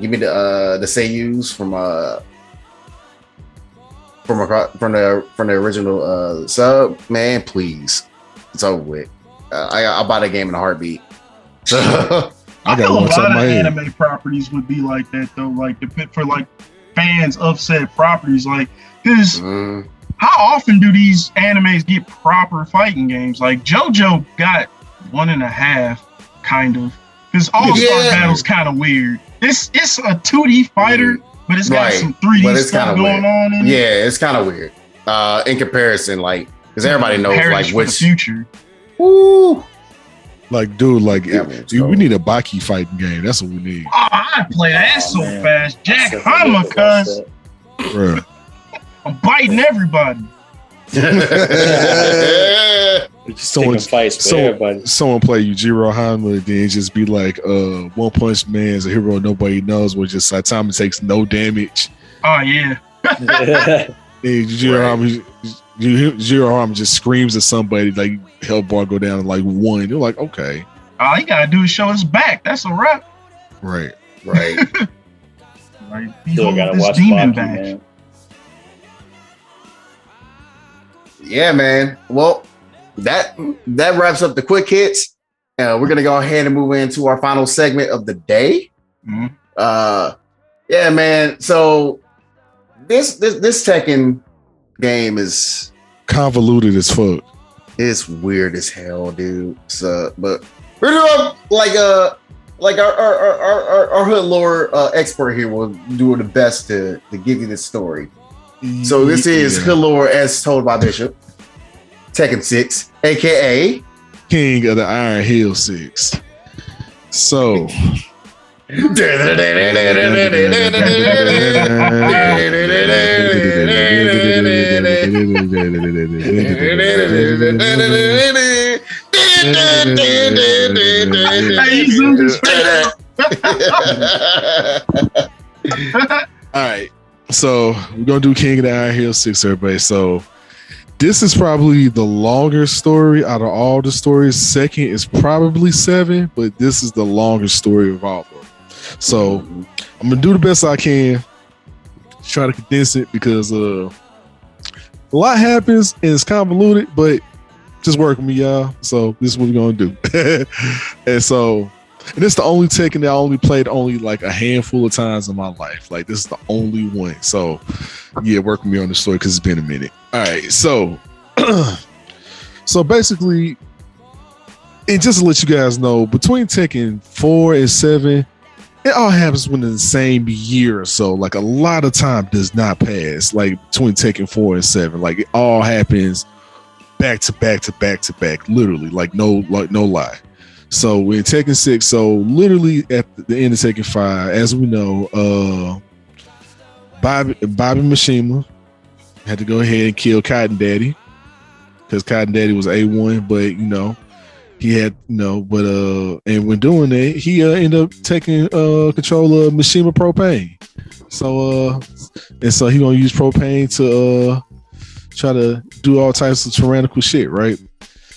give me the uh the seiyus from uh from across, from the from the original uh sub, man, please. It's over with. Uh, I I'll buy that game in a heartbeat. [laughs] I got feel one a lot of of my head. anime properties would be like that though. Like the pit for like fans of said properties. Like, because Mm, how often do these animes get proper fighting games? Like JoJo got one and a half, kind of. Because All Star Yeah. Battle's kind of weird. It's it's a 2D fighter, but it's got Right. some 3D But it's stuff kinda going weird. on in it. yeah, it's kind of weird. Uh, in comparison, like because everybody knows Perish like for the which. future. Woo! Like, dude, like Yeah, it- man, dude, so- we need a Baki fighting game. That's what we need. Oh, I play that Oh, so man. fast. Jack Except for Hama, Nicholas, cuz Bruh. I'm biting everybody. We're [laughs] just Someone- taking fights for so- everybody. Someone play Yujiro Hanma, then just be like, uh, One Punch Man's a hero nobody knows, where just Saitama takes no damage. Oh yeah. [laughs] And Yujiro Right. Hanma, Yujiro Hanma just screams at somebody like Hellbar go down in like one. You're like, okay, All you gotta do is show his back. That's a wrap. right. right. [laughs] Like Still behold gotta watch demon Baki, back. man. Yeah, man. Well, that that wraps up the quick hits. Uh, we're gonna go ahead and move into our final segment of the day. Mhm. Uh, yeah, man. So this this this Tekken game is Convoluted as fuck. it's weird as hell, dude. So, but we're doing like uh like our our our our, our, our hood lore uh, expert here will do the best to to give you this story. So this is Yeah. hood as told by Bishop. Tekken Six, aka King of the Iron Hill Six. So Hey, you zoomed his face All right. So we're gonna do King of the Iron Hill Six, everybody. So this is probably the longer story out of all the stories. Second is probably seven, but this is the longest story of all of them. So I'm gonna do the best I can. Try to condense it because uh a lot happens and it's convoluted, but just work with me, y'all. So this is what we're gonna do. [laughs] and so and it's the only Tekken that I only played only like a handful of times in my life. Like this is the only one. So yeah, work with me on the story because it's been a minute. All right, so [clears throat] so basically, and just to let you guys know, between Tekken four and seven, it all happens within the same year or so. Like a lot of time does not pass. Like between Tekken four and seven, like it all happens back to back to back to back, literally. Like no, like no lie. So we're in Tekken six. So literally at the end of Tekken five, as we know, uh, Bobby Bobby Mishima had to go ahead and kill Cotton Daddy because Cotton Daddy was a one, but you know he had you know, but uh, and when doing that, he uh, ended up taking uh control of Mishima Propane. So uh, and so he gonna use propane to uh try to do all types of tyrannical shit, right?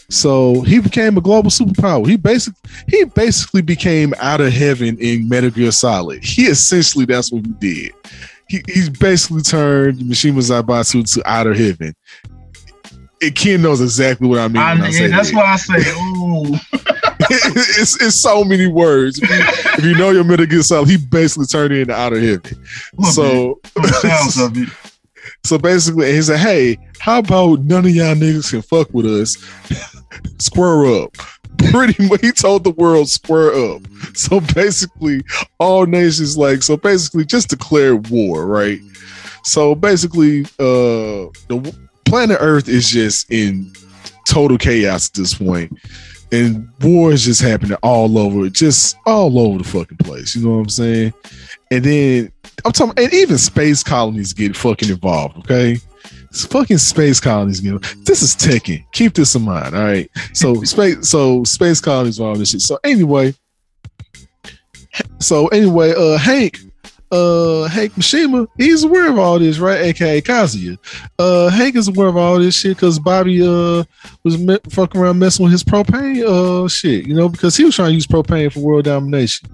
So he became a global superpower. He basically he basically became out of heaven in Metal Gear Solid. He essentially that's what he did. He he's basically turned Mishima Zaibatsu to outer heaven. And Ken knows exactly what I mean. I, when I that's that. why I say, [laughs] oh, [laughs] it's, it's so many words. If you, if you know your Metal Gear Solid, he basically turned it into outer heaven. Look, So, the sounds [laughs] of it. So basically, he said, "Hey, how about none of y'all niggas can fuck with us? [laughs] Square up." [laughs] Pretty much, he told the world square up. So basically, all nations like so basically just declare war, right? So basically, uh, the planet Earth is just in total chaos at this point, and war is just happening all over, just all over the fucking place. You know what I'm saying? And then I'm talking, and even space colonies get fucking involved. Okay, it's fucking space colonies get. This is Tekken. Keep this in mind. All right. So [laughs] space, so space colonies all this shit. So anyway, so anyway, uh, Hank, uh, Hank Mishima, he's aware of all this, right? AKA Kazuya. Uh, Hank is aware of all this shit because Bobby uh was me- fucking around messing with his propane uh shit, you know, because he was trying to use propane for world domination.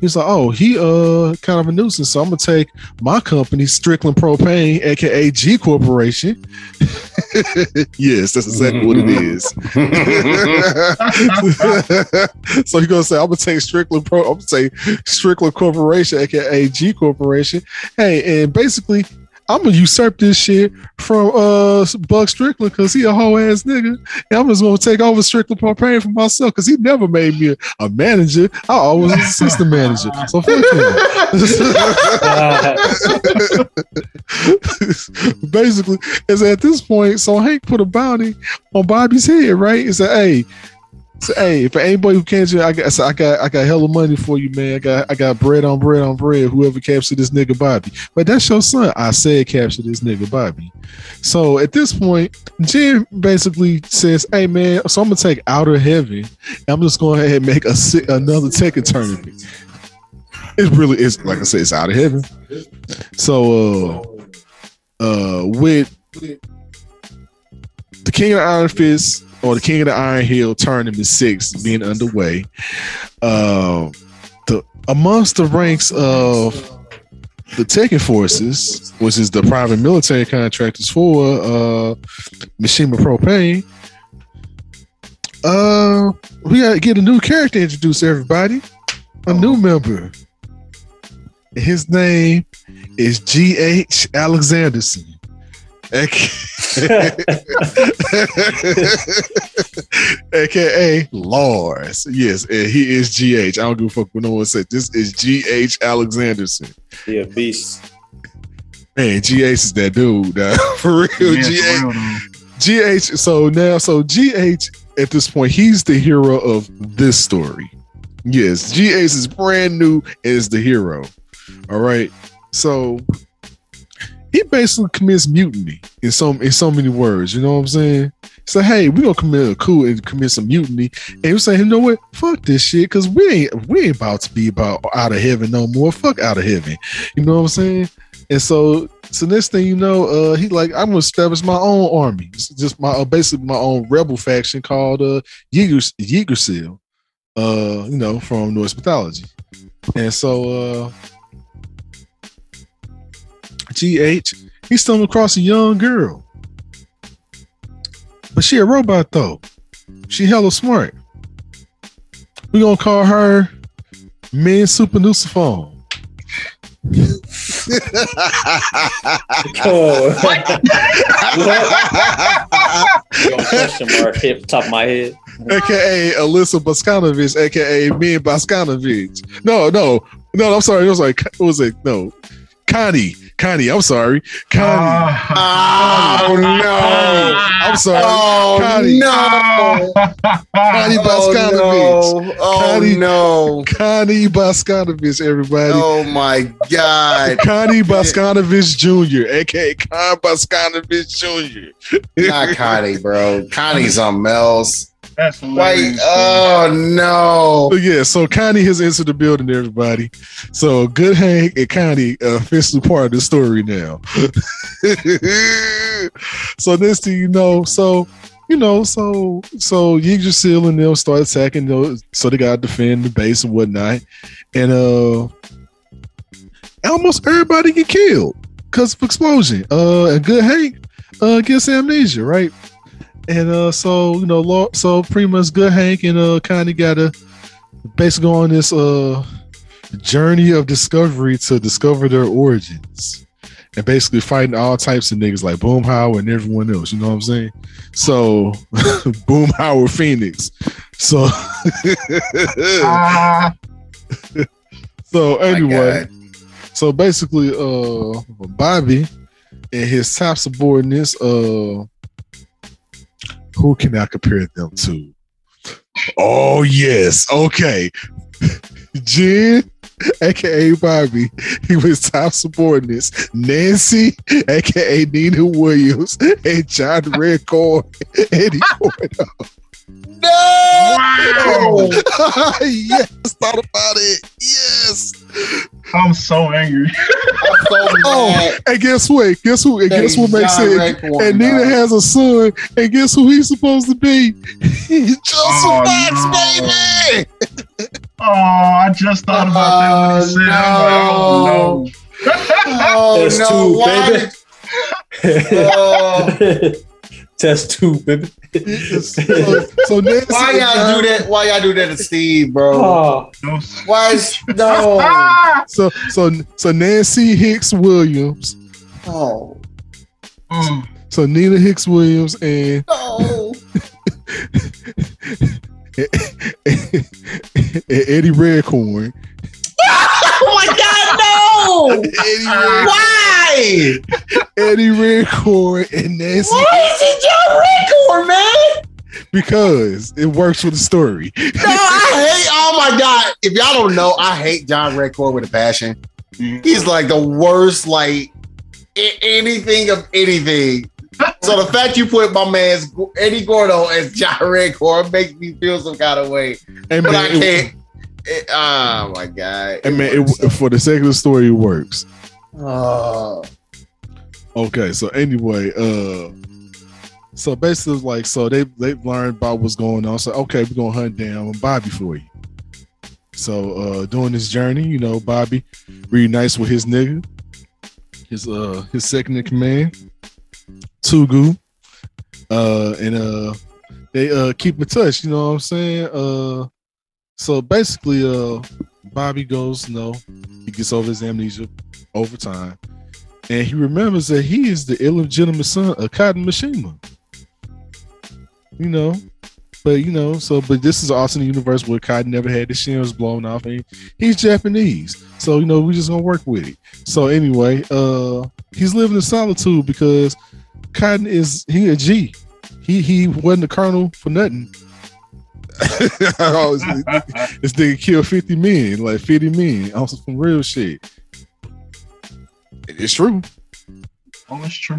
He's like, oh, he uh kind of a nuisance, so I'm gonna take my company, Strickland Propane, aka G Corporation. [laughs] yes, that's exactly what it is. [laughs] so you're gonna say, I'm gonna take Strickland Pro, I'm gonna say Strickland Corporation, aka G Corporation. Hey, and basically, I'm gonna usurp this shit from uh Buck Strickland because he a whole ass nigga. And I'm just gonna take over Strickland Propane for myself because he never made me a, a manager. I always was an assistant manager. So fuck him. [laughs] Basically, is at this point, so Hank put a bounty on Bobby's head, right? He said, hey, so, hey, for anybody who can't, I got, so I got, I got hella money for you, man. I got, I got bread on bread on bread. Whoever captured this nigga Bobby, but that's your son. I said capture this nigga Bobby. So at this point, Jim basically says, "Hey, man, so I'm gonna take Outer Heaven. I'm just going ahead and make a another Tekken tournament. It really is, like I said, it's Outer Heaven. So, uh, uh, with the King of Iron Fist or the King of the Iron Hill tournament six being underway, uh, the amongst the ranks of the Tekken forces, which is the private military contractors for uh, Mishima Propane, uh, we gotta get a new character introduced everybody, a new member. His name is G.H. Alexanderson. [laughs] AKA Lars. Yes, and he is GH. I don't give a fuck what no one said. This is GH Alexanderson. Yeah, beast. Man, GH is that dude. dawg. [laughs] For real, Yeah, GH. for real. GH. So now, so GH at this point, he's the hero of this story. Yes, GH is brand new and is the hero. All right. So he basically commits mutiny in so in so many words. You know what I'm saying? So hey, we gonna commit a coup and commit some mutiny. And we saying, you know what? Fuck this shit, because we ain't we ain't about to be about out of heaven no more. Fuck out of heaven. You know what I'm saying? And so, so next thing you know, uh, he like I'm gonna establish my own army, It's just my uh, basically my own rebel faction called uh Yeager Yggdrasil, uh, you know, from Norse mythology. And so, uh, GH, he stumbled across a young girl, but she a robot though. She hella smart. We gonna call her Min Super Nuciform. Oh, you gonna question mark hit the top of my head. aka Alyssa Boskanovich, aka me Boskanovich. No, no, no. I'm sorry. It was like what was it? No, Connie. Connie. I'm sorry, Connie. Ah. oh no! I'm sorry, Oh Connie. no! Connie Boskanovich. Oh, no. Connie- oh no! Connie Boskanovich. Everybody. Oh my god! Connie Boskanovich Jr., aka Con Boskanovich Jr. Not Connie, bro. Connie's on Mel's. That's Wait, oh no! So yeah, so Connie has entered the building, everybody. So Good Hank and Connie are officially part of the story now. [laughs] so next thing you know, so you know, so so Yggdrasil and them start attacking those, so they gotta defend the base and whatnot. And uh almost everybody get killed because of explosion. Uh and Good Hank uh gets amnesia, right? And uh, so you know, so pretty much Good Hank and uh, kind of got to basically go on this uh journey of discovery to discover their origins, and basically fighting all types of niggas like Boomhauer and everyone else. You know what I'm saying? So [laughs] Boomhauer Phoenix. So Ah, [laughs] so anyway. So basically, uh, Bobby and his top subordinates, uh, who can I compare them to? Oh yes, okay, [laughs] Jen, aka Bobby, he was top subordinates. Nancy, aka Nina Williams, and John Redcorn, [laughs] [laughs] Eddie Gordo. wow. [laughs] yes, thought about it. Yes. I'm so angry. [laughs] I'm so Oh, and guess what? Guess who? And that guess what makes it? And Nina dog. has a son, and guess who he's supposed to be? [laughs] Joseph Oh, Fox, no. baby. Oh, I just thought about that when you oh, said it. I'm like, oh That's no, two, baby. oh, Test two, baby. [laughs] so, so Nancy, why y'all do that? Why y'all do that to Steve, bro? Oh. Why is [laughs] no? So so so Nancy Hicks Williams, Oh Mm. so Nina Hicks Williams, and, no! [laughs] and Eddie Redcorn. [laughs] Oh my God, no! Eddie. Why? Eddie Redcorn and Nancy Why is it John Redcorn, man? because it works with the story. No, [laughs] I hate. Oh my God! If y'all don't know, I hate John Redcorn with a passion. He's like the worst, like anything of anything. So the fact you put my man's Eddie Gordo as John Redcorn makes me feel some kind of way, And but I can't. It- oh my God! and man, it, for the sake of the story, it works. Oh. Okay, so anyway, uh so basically like so they they learned about what's going on. So okay, we're gonna hunt down Bobby for you. So uh during this journey, you know, Bobby reunites with his nigga, his uh his second in command, Tugu. Uh and uh they uh keep in touch, you know what I'm saying? Uh so basically uh Bobby goes, no, he gets over his amnesia over time and he remembers that he is the illegitimate son of Cotton Mishima. You know, but you know, so but this is also the universe where Cotton never had the shins blown off, and he's Japanese, so you know we just gonna work with it. So anyway, uh, he's living in solitude because Cotton is he a G. He he wasn't a colonel for nothing. [laughs] This this nigga killed 50 men, like 50 men, also some real shit. It's true. Oh, it's true.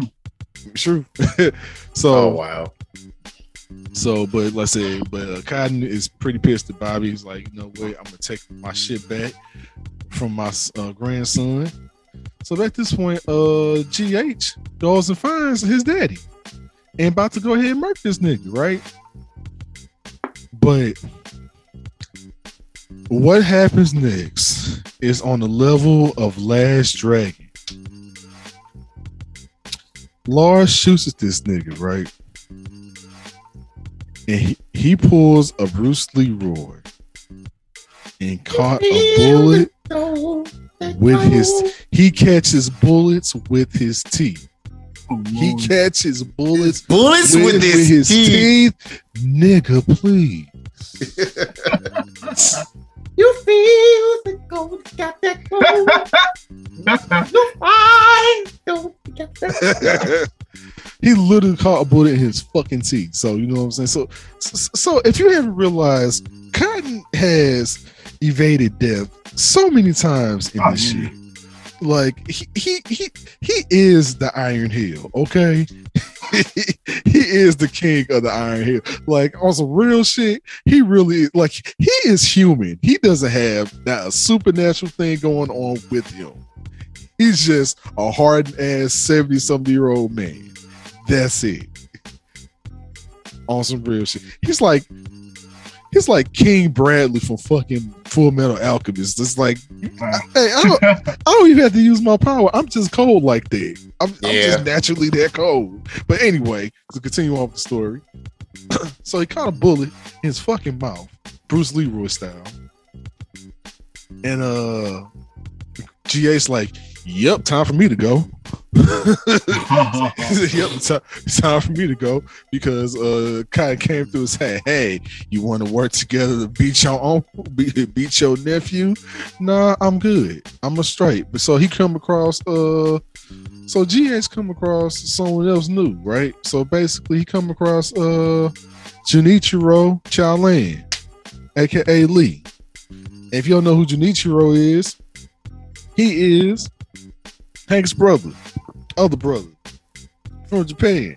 It's true. [laughs] so Oh wow! so but let's say but uh, Cotton is pretty pissed at Bobby. He's like, you know what, I'm gonna take my shit back from my uh, grandson. So at this point, uh GH goes and finds his daddy and about to go ahead and murk this nigga, right? But what happens next is on the level of Last Dragon. Lars shoots at this nigga, right? And he, he pulls a Bruce Leroy and caught a bullet with his he catches bullets with his teeth. He catches bullets Bullets with, his, teeth. Nigga, please. You feel the gold, got that gold. [laughs] You find gold, got that. he literally caught a bullet in his fucking teeth. So you know what I'm saying. So, so, so if you haven't realized, Cotton has evaded death so many times in Oh, this yeah. shit. Like he he he he is the Iron Hill. Okay, [laughs] he is the king of the Iron Hill. Like on some real shit, he really like he is human. He doesn't have that supernatural thing going on with him. He's just a hard ass 70 something year old man. That's it. On some real shit. He's like, He's like King Bradley from fucking Fullmetal Alchemist. It's like, Nah. hey, I don't, [laughs] I don't even have to use my power. I'm just cold like that. I'm, I'm just naturally that cold. But anyway, to continue on with the story. [clears throat] so he caught a bullet in his fucking mouth, Bruce Leroy style. And uh GA's like, yep, time for me to go. [laughs] Yep, it's time, for me to go because uh Kai came through and said, Hey, you want to work together to beat your own beat, beat your nephew? Nah, I'm good. I'm a straight. But so he come across uh so GA's come across someone else new, right? So basically he come across uh Junichiro Chaolan, aka Lee. If you don't know who Junichiro is, he is Hank's brother, other brother from Japan,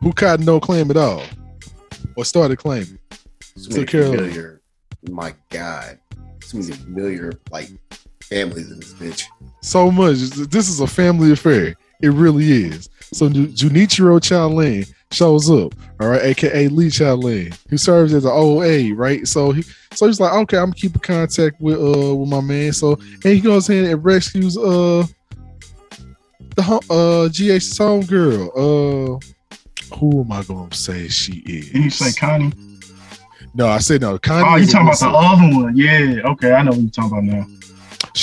who caught no claim at all, or started claiming. So Took many care of familiar. My God, so many familiar like families in this bitch. So much. This is a family affair. It really is. So Ju- Junichiro Chaolan shows up, all right, aka Lee Chaolan, who serves as an OA, right? So he so he's like, okay, I'm keeping contact with uh with my man. So and he goes in and rescues uh the uh GH's homegirl. Uh who am I gonna say she is? Did you say Connie? no, I said no. Connie Oh, you talking about the other one? Yeah. Okay, I know what you're talking about now.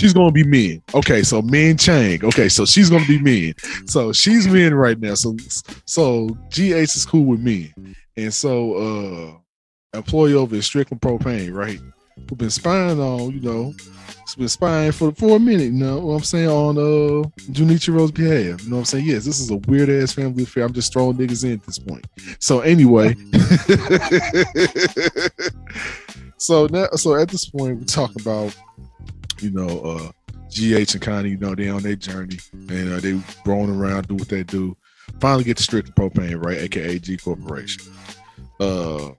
She's gonna be Min. Okay, so Min Chang. Okay, so she's gonna be Min. So she's Min right now. So so GH is cool with me. And so uh employee over at Strickland Propane, right? Who've been spying on, you know, been spying for for a minute, you know what I'm saying, on uh Junichiro's behalf. You know what I'm saying? Yes, this is a weird ass family affair. I'm just throwing niggas in at this point. So anyway. [laughs] so now so at this point we talk about you know, uh, GH and Connie, you know, they on their journey and uh, they rolling around, do what they do. Finally get to Strict Propane, right? AKA G Corporation. Uh,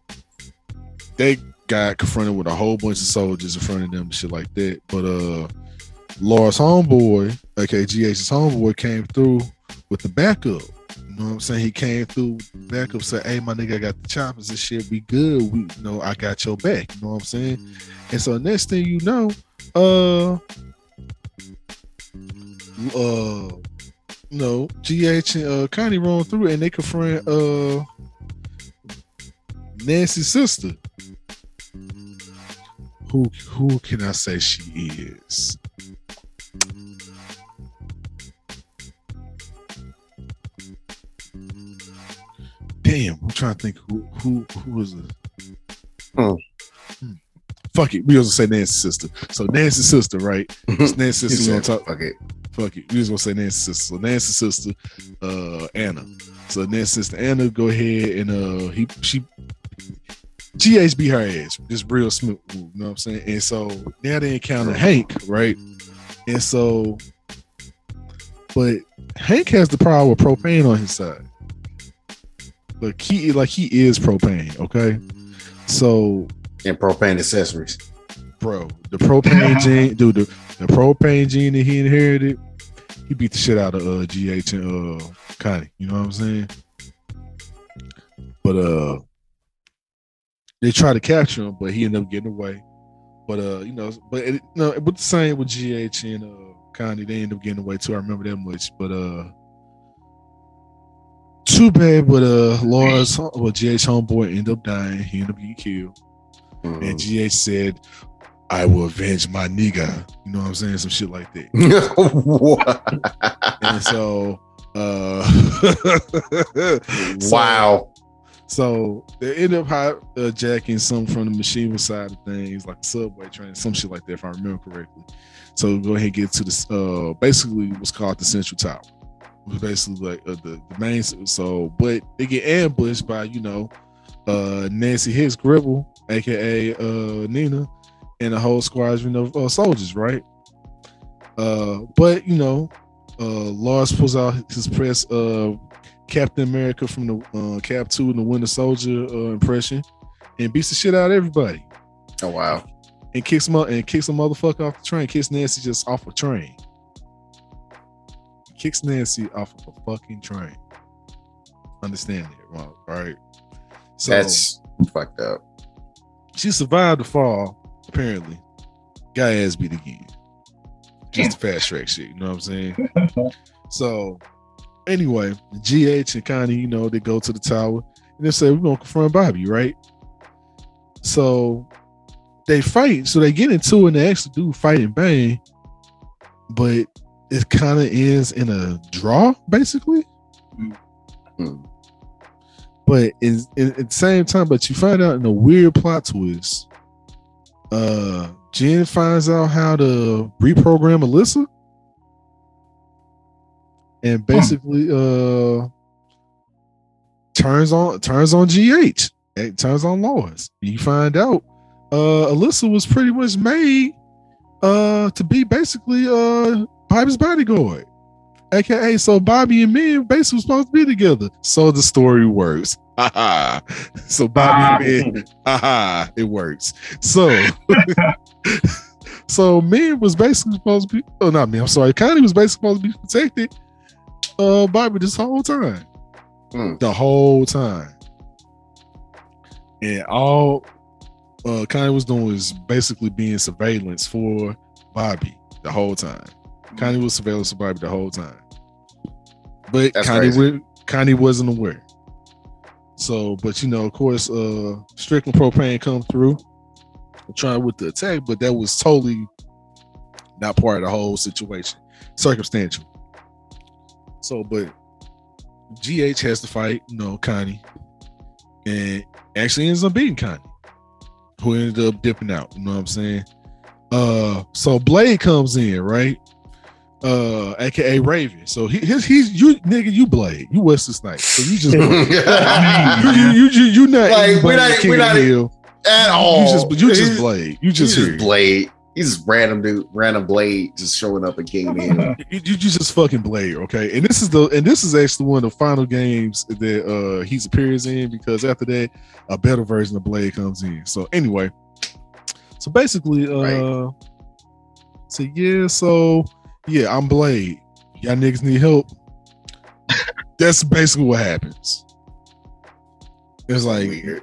they got confronted with a whole bunch of soldiers in front of them, shit like that. But uh, Laura's homeboy, aka GH's homeboy, came through with the backup. You know what I'm saying? He came through the backup, said, "Hey, my nigga, I got the choppers and shit. We good. We, you know, I got your back. You know what I'm saying?" And so next thing you know, uh uh no gh and uh connie rolling through and they confront uh nancy's sister who who can i say she is damn i'm trying to think who who who is Hmm. Hmm. Fuck it we was gonna say nancy's sister so nancy's sister right it's nancy's sister said, talk Fuck it. fuck it. We was gonna say Nancy's sister. So Nancy's sister, uh, Anna. So Nancy's sister Anna go ahead and uh he she GH beat her ass. Just real smooth, you know what I'm saying? And so now they encounter Hank, right? And so but Hank has the power of propane on his side. Like he like he is propane, okay? So And propane accessories. bro. The propane [laughs] gene, dude. The, the propane gene that he inherited, he beat the shit out of uh, GH and uh, Connie. You know what I'm saying? But uh, they tried to capture him, but he ended up getting away. But uh, you know, but it, no, but the same with GH and uh, Connie, they ended up getting away too. I remember that much. But uh, too bad. But uh, Laura's well, GH homeboy ended up dying. He ended up getting killed. Mhm. And GH said, I will avenge my nigga. You know what I'm saying? Some shit like that. [laughs] And so uh [laughs] so- wow. So they end up hi- uh, jacking some from the machine side of things, like subway train, some shit like that, if I remember correctly. So go ahead and get to this. Uh, basically, what's called the Central Tower. It was basically like uh, the the main. So, but they get ambushed by you know uh Nancy Hicks Gribble, aka uh Nina, and a whole squadron of uh, soldiers, right? Uh, but you know, uh, Lars pulls out his press uh Captain America from the uh, Cap Two and the Winter Soldier uh, impression, and beats the shit out of everybody, Oh wow. and kicks him up and kicks a motherfucker off the train. Kicks Nancy just off a train. Kicks Nancy off of a fucking train. Understand wrong? All right. So That's Fucked up. She survived the fall, apparently. Got ass beat again. Just the fast track shit, you know what I'm saying? [laughs] So anyway, GH and Connie, you know, they go to the tower and they say, We're gonna confront Bobby, right? So they fight, so they get into it and they actually do fight and bang, but it kind of ends in a draw, basically. Hmm. But in, at the same time, but you find out in a weird plot twist, uh Jen finds out how to reprogram Alyssa and basically uh turns on turns on GH. It turns on Lois. You find out uh Alyssa was pretty much made uh to be basically uh Bobby's bodyguard. AKA so Bobby and me basically was supposed to be together. So the story works. [laughs] Haha. so Bobby and me, [laughs] haha, it works. So [laughs] so me was basically supposed to be oh not me, I'm sorry, Connie was basically supposed to be protected uh Bobby this whole time. Hmm. The whole time. And all uh Connie was doing was basically being surveillance for Bobby the whole time. Connie was surveillance for Bobby the whole time. But That's Connie. Connie wasn't aware. So, but you know, of course, uh Strickland propane come through, trying with the attack, but that was totally not part of the whole situation. Circumstantial. So, but GH has to fight, you know, Connie, and actually ends up beating Connie, who ended up dipping out. You know what I'm saying? Uh, so Blade comes in, right? Uh, aka Raven. So he, he's, he's you nigga, you Blade, you Wesley Snipes. So you just [laughs] [laughs] you you you, you, you not Like, we're not- King we're not- the Hill. At all. You just you just He's- Blade. You just just Blade. He's just random dude, random Blade just showing up in King Man. you, you, you just fucking Blade, okay? And this is the and this is actually one of the final games that uh he's appears in because after that a better version of Blade comes in. So anyway, so basically, uh, so yeah, so yeah, I'm Blade. Y'all niggas need help. That's basically what happens. It's like Weird.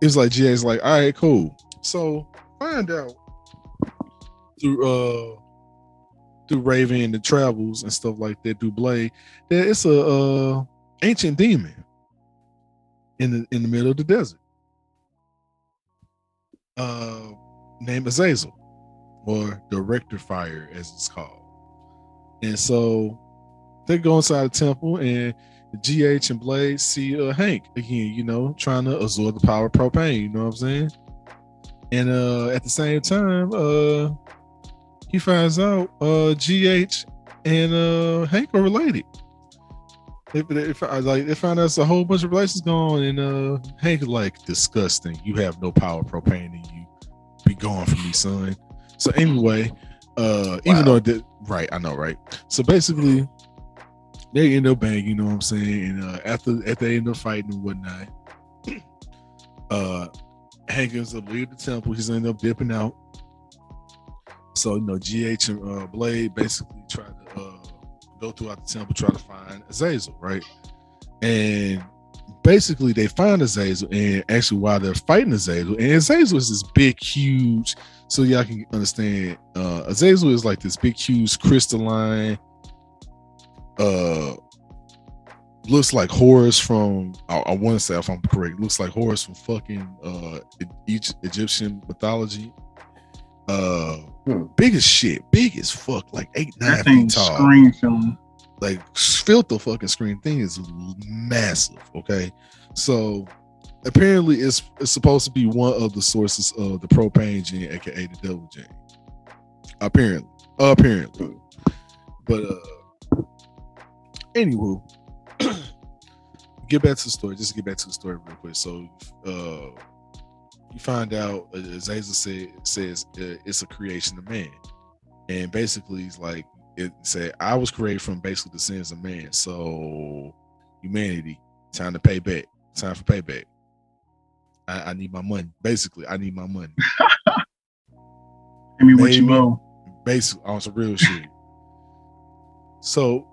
it's like GA's like, all right, cool. So find out through uh through Raven and the travels and stuff like that, through Blade, that it's a uh ancient demon in the in the middle of the desert. Uh named Azazel, or the Rectifier as it's called. And so they go inside the temple and GH and Blade see uh Hank again, you know, trying to absorb the power of propane, you know what I'm saying? And uh at the same time, uh he finds out uh GH and uh Hank are related. If if I like they find out a whole bunch of relations going and uh Hank like disgusting. You have no power propane in you. Be gone from me, son. So anyway, uh even though it did right, I know, right? So basically they end up banging, you know what I'm saying? And uh after after they end up fighting and whatnot, [clears throat] uh Hank ends up leaving the temple, he's ended up dipping out. So you know, GH and uh, Blade basically try to uh, go throughout the temple, try to find Azazel, right? And basically, they find Azazel, and actually, while they're fighting Azazel, and Azazel is this big, huge. So y'all can understand, uh, Azazel is like this big, huge crystalline. Uh, looks like Horus from. I, I want to say if I'm correct, looks like Horus from fucking uh, Egy- Egyptian mythology. Uh, Hmm. big as shit, big as fuck, like eight nine That thing feet tall. screen film. Like filter fucking screen thing is massive. Okay, so apparently it's it's supposed to be one of the sources of the propane gene, aka the devil gene. Apparently, apparently, but uh, anywho, [clears throat] get back to the story. Just get back to the story real quick. So, uh, you find out uh, Azazel say, says uh, it's a creation of man, and basically he's like it said I was created from basically the sins of man. So humanity, time to pay back. Time for payback. I, I need my money. Basically, I need my money. [laughs] Give me what you owe. Basically, on some real shit. So,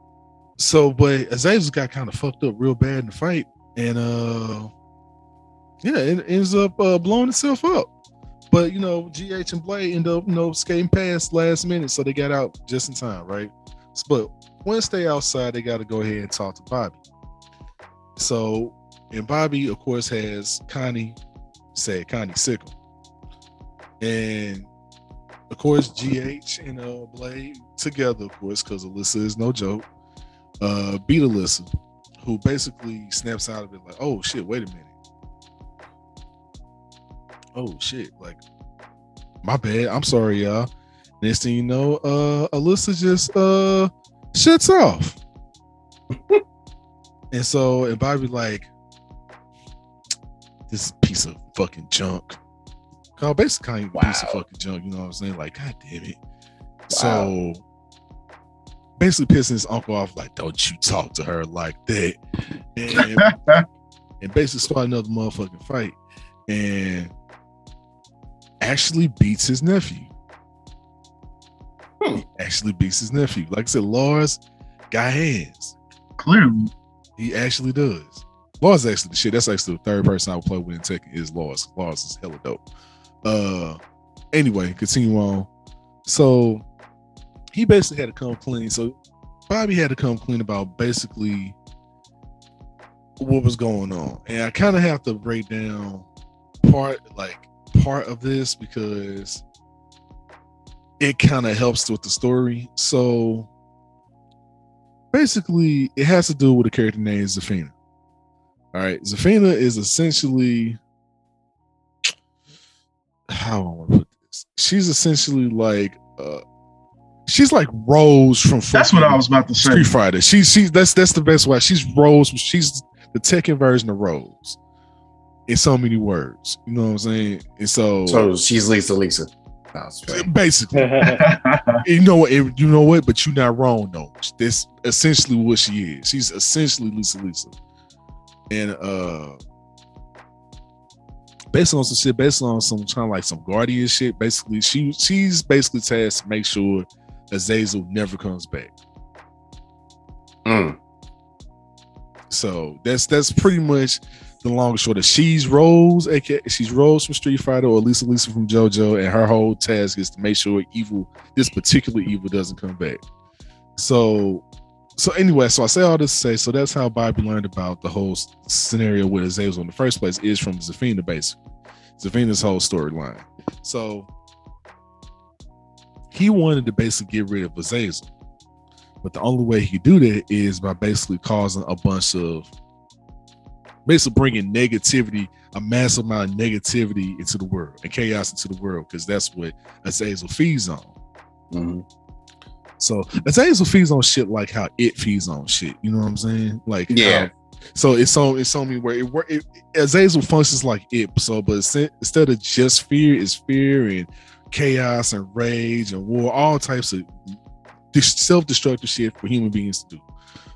so, but Azazel got kind of fucked up real bad in the fight, and uh, Yeah, it ends up uh, blowing itself up. But you know, GH and Blade end up, you know, skating past last minute, so they got out just in time, right? But once they outside, they got to go ahead and talk to Bobby. So, and Bobby, of course, has Connie, say Connie Sickle, and of course, GH and uh, Blade together, of course, because Alyssa is no joke. Uh, beat Alyssa, who basically snaps out of it like, "Oh shit, wait a minute." Oh shit, like my bad. I'm sorry, y'all. Next thing you know, uh Alyssa just uh shuts off. [laughs] and so and Bobby like this piece of fucking junk. Call basically kind of a piece of fucking junk, you know what I'm saying? Like, god damn it. So basically pissing his uncle off, like, don't you talk to her like that. [laughs] And, and basically start another motherfucking fight. And actually beats his nephew. Hmm. He actually beats his nephew. Like I said, Lars got hands. Clearly. He actually does. Lars actually the shit. That's actually the third person I would play with in Tekken is Lars. Lars is hella dope. Uh anyway, continue on. So he basically had to come clean. So Bobby had to come clean about basically what was going on. And I kind of have to break down part like part of this because it kind of helps with the story. So basically it has to do with a character named Zafina. All right, Zafina is essentially how I want to put this. She's essentially like uh she's like Rose from That's what I was about to say. Street Fighter. She's she's that's that's the best way. She's Rose. She's the Tekken version of Rose. In so many words, you know what I'm saying. And so, So she's Lisa Lisa. No, it's fake. [laughs] basically, [laughs] you know what? You know what? But you're not wrong though. That's essentially what she is. She's essentially Lisa Lisa, and uh, based on some shit, based on some kind of like some guardian shit. Basically, she she's basically tasked to make sure Azazel never comes back. Mm. So that's that's pretty much the long short of she's Rose, aka she's Rose from Street Fighter or Lisa Lisa from JoJo, and her whole task is to make sure evil, this particular evil, doesn't come back. So, so anyway, so I say all this to say, so that's how Bobby learned about the whole scenario with Azazel in the first place is from Zafina, basically. Zafina's whole storyline. So he wanted to basically get rid of Azazel. But the only way he could do that is by basically causing a bunch of, basically bringing negativity, a massive amount of negativity into the world and chaos into the world, because that's what Azazel feeds on. Mhm. So Azazel feeds on shit like how it feeds on shit. You know what I'm saying? Like Yeah. how- so it's so it's on me where it, wor- it Azazel functions like it. So, but instead instead of just fear, is fear and chaos and rage and war, all types of self-destructive shit for human beings to do.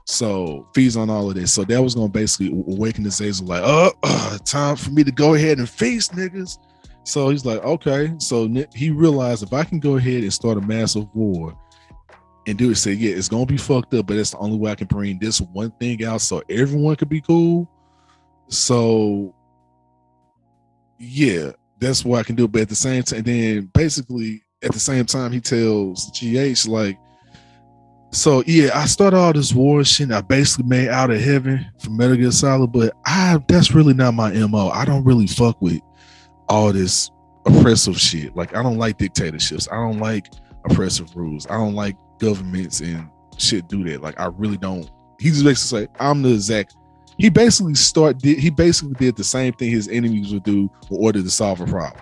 So feeds on all of this. So that was gonna basically awaken Azazel like, oh, uh, time for me to go ahead and face niggas. So he's like, okay. So he realized if I can go ahead and start a massive war and do it, say, yeah, it's gonna be fucked up, but it's the only way I can bring this one thing out so everyone could be cool. So yeah, that's what I can do. But at the same time, then basically at the same time, he tells GH like, so yeah, I started all this war shit. I basically made Outer Heaven from Metal Gear Solid, but I that's really not my mo. I don't really fuck with all this oppressive shit. Like I don't like dictatorships. I don't like oppressive rules. I don't like governments and shit do that. Like I really don't. He basically say I'm the exact. He basically start did he basically did the same thing his enemies would do in order to solve a problem.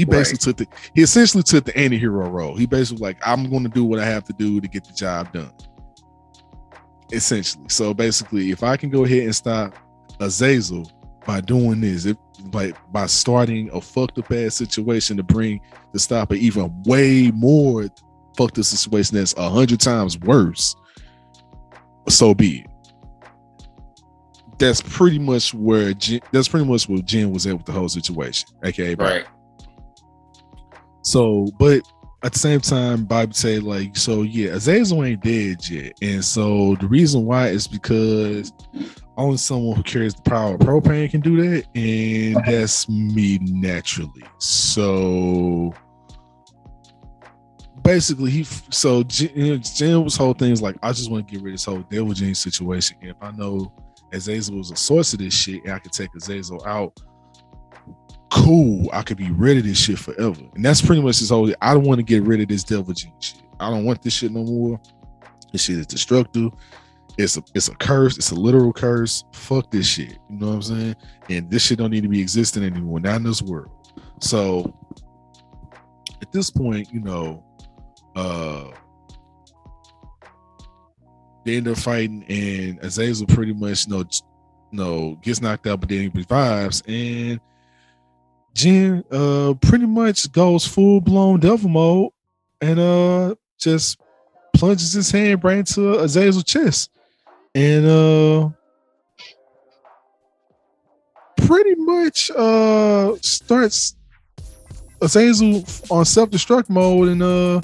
He basically took the he essentially took the anti-hero role. He basically like I'm going to do what I have to do to get the job done. Essentially. So basically, if I can go ahead and stop Azazel by doing this, if like by starting a fucked up ass situation to bring to stop an even way more fucked up situation that's a hundred times worse, so be it. That's pretty much where Jen, that's pretty much where Jen was at with the whole situation. Okay, Right. So, but at the same time, Bobby said like, so yeah, Azazel ain't dead yet, and so the reason why is because only someone who carries the power of propane can do that, and that's me naturally. So basically, he so Jen, you know, Jen's whole thing is like, I just want to get rid of this whole Devil Gene situation. And if I know Azazel was a source of this shit, and I could take Azazel out, cool. I could be rid of this shit forever. And that's pretty much his whole. I don't want to get rid of this Devil Gene shit. I don't want this shit no more. This shit is destructive. It's a it's a curse. It's a literal curse. Fuck this shit. You know what I'm saying? And this shit don't need to be existing anymore. Not in this world. So at this point, you know, uh they end up fighting and Azazel pretty much you know, you know gets knocked out, but then he revives and Jin uh pretty much goes full blown devil mode and uh just plunges his hand right into Azazel's chest. And uh pretty much uh starts Azazel on self-destruct mode and uh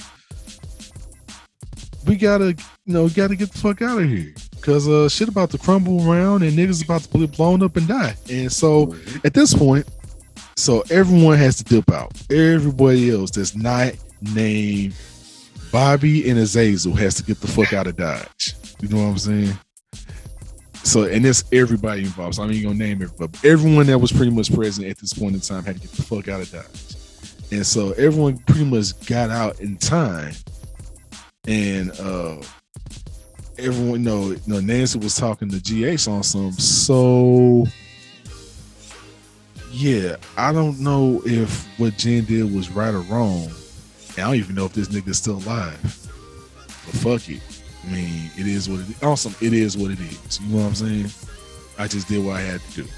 we gotta you know gotta get the fuck out of here. Because uh shit about to crumble around and niggas about to be blown up and die. And so at this point so everyone has to dip out. Everybody else that's not named Bobby and Azazel has to get the fuck out of Dodge. You know what I'm saying? So and there's everybody involved. So I'm not even gonna name but everyone that was pretty much present at this point in time had to get the fuck out of Dodge. And so everyone pretty much got out in time. And uh everyone know you know Nancy was talking to GH on some so yeah I don't know if what Jen did was right or wrong. I don't even know if this nigga's still alive. But fuck it. I mean it is what it is awesome it is what it is. You know what I'm saying? I just did what I had to do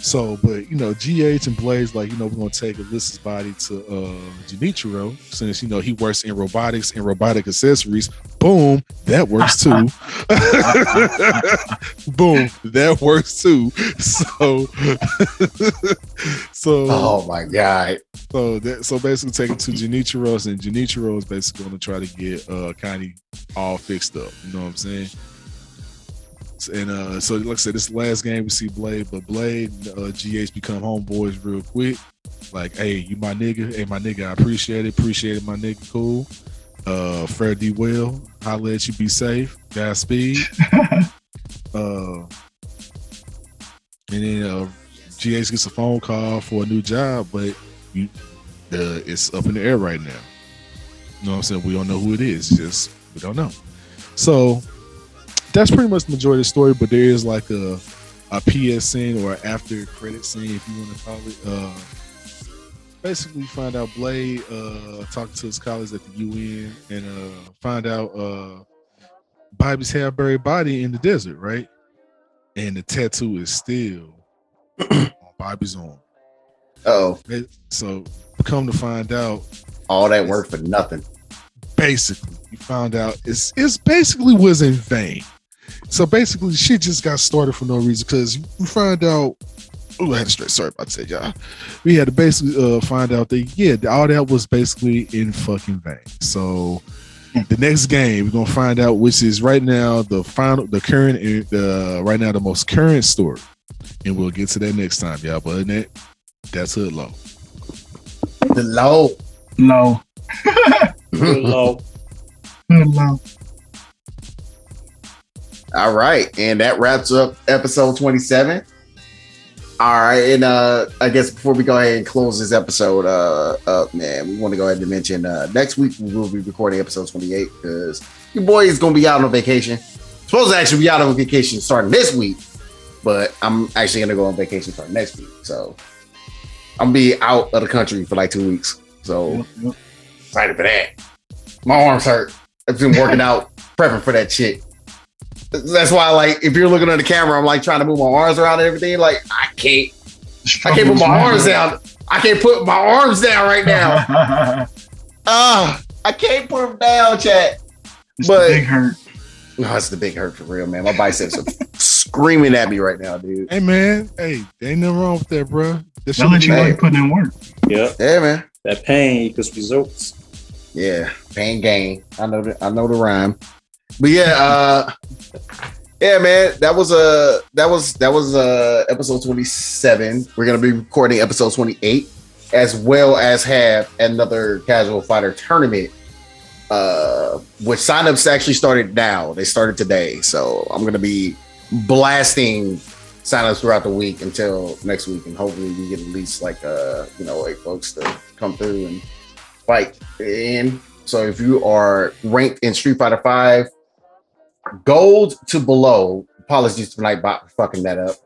so, but you know, GH and Blaze, like, you know, we're gonna take Alyssa's body to uh Genichiro since you know he works in robotics and robotic accessories. Boom, that works [laughs] too. [laughs] Boom, that works too. So [laughs] so Oh my god. so that so basically take it to Genichiro's and Genichiro is basically gonna try to get uh Connie all fixed up. You know what I'm saying? And uh so like I said, this last game we see Blade, but Blade uh GH become homeboys real quick. Like, hey, you my nigga, hey my nigga, I appreciate it, appreciate it, my nigga, cool. Uh Fare D well, holla at you, be safe, Godspeed. [laughs] uh and then uh GH gets a phone call for a new job, but you uh, it's up in the air right now. You know what I'm saying? We don't know who it is. Just we don't know. So that's pretty much the majority of the story, but there is like a a PS scene or after credit scene, if you want to call it. Uh basically find out Blade uh talking to his colleagues at the UN and uh find out uh Bobby's half buried body in the desert, right? And the tattoo is still [clears throat] on Bobby's arm. Oh, So come to find out, all that work for nothing. basically, you found out it's it's basically was in vain. So basically, shit just got started for no reason because we find out. Oh, I had to straight. Sorry about that, y'all. We had to basically uh, find out that yeah, all that was basically in fucking vain. So the next game we're gonna find out, which is right now the final, the current, uh, right now the most current story, and we'll get to that next time, y'all. But other than that, that's hood low. The low. No. Good Lord. No. All right, and that wraps up episode 27. All right, and uh I guess before we go ahead and close this episode uh up, man, we want to go ahead and mention uh next week we will be recording episode 28 because your boy is gonna be out on vacation. Supposed to actually be out on vacation starting this week, but I'm actually gonna go on vacation starting next week. So I'm gonna be out of the country for like two weeks. So excited for that. My arms hurt. I've been working [laughs] out, prepping for that shit. That's why, like, if you're looking at the camera, I'm like trying to move my arms around and everything. Like, I can't, I can't put my arms down. I can't put my arms down right now. [laughs] Ah, I can't put them down, chat. it's But- the big hurt. No, it's the big hurt for real, man. My biceps are [laughs] screaming at me right now, dude. Hey man, hey, there ain't nothing wrong with that, bro. That They'll let you know Hey. you're putting in work. Yep. Yeah, man. That pain equals results. Yeah, pain gain. I know the I know the rhyme. But yeah, uh yeah, man, that was a that was that was uh episode 27. We're gonna be recording episode 28, as well as have another casual fighter tournament. Uh, which signups actually started now. They started today, so I'm gonna be blasting signups throughout the week until next week, and hopefully we get at least like uh you know like folks to come through and fight in. So if you are ranked in Street Fighter Five gold to below. Apologies to Nightbot for fucking that up.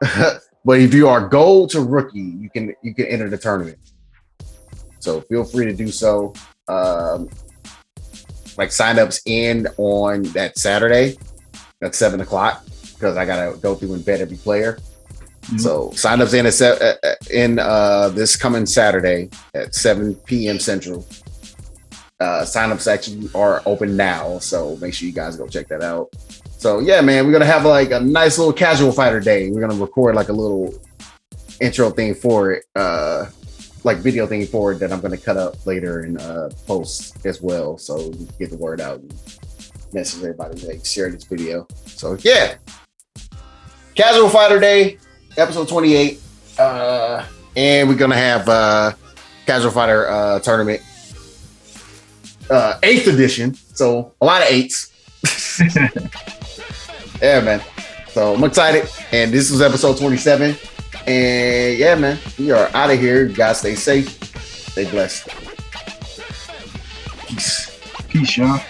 [laughs] but if you are gold to rookie, you can you can enter the tournament. So feel free to do so. Um, like signups end on that Saturday at seven o'clock because I gotta go through and vet every player. Mhm. So signups in at se- uh, uh, in uh, this coming Saturday at seven p.m. Central. Uh, signups actually are open now, so make sure you guys go check that out. So yeah, man, we're gonna have like a nice little casual fighter day. We're gonna record like a little intro thing for it, uh, like video thing for it that I'm gonna cut up later and uh, post as well, so get the word out and message everybody like share this video. So yeah, casual fighter day, episode 28, uh, and we're gonna have uh, casual fighter uh, tournament uh eighth edition. So a lot of eights. [laughs] Yeah man. So i'm excited. And this was episode 27 and yeah man we are out of here. You guys stay safe. Stay blessed. Peace. Peace, y'all.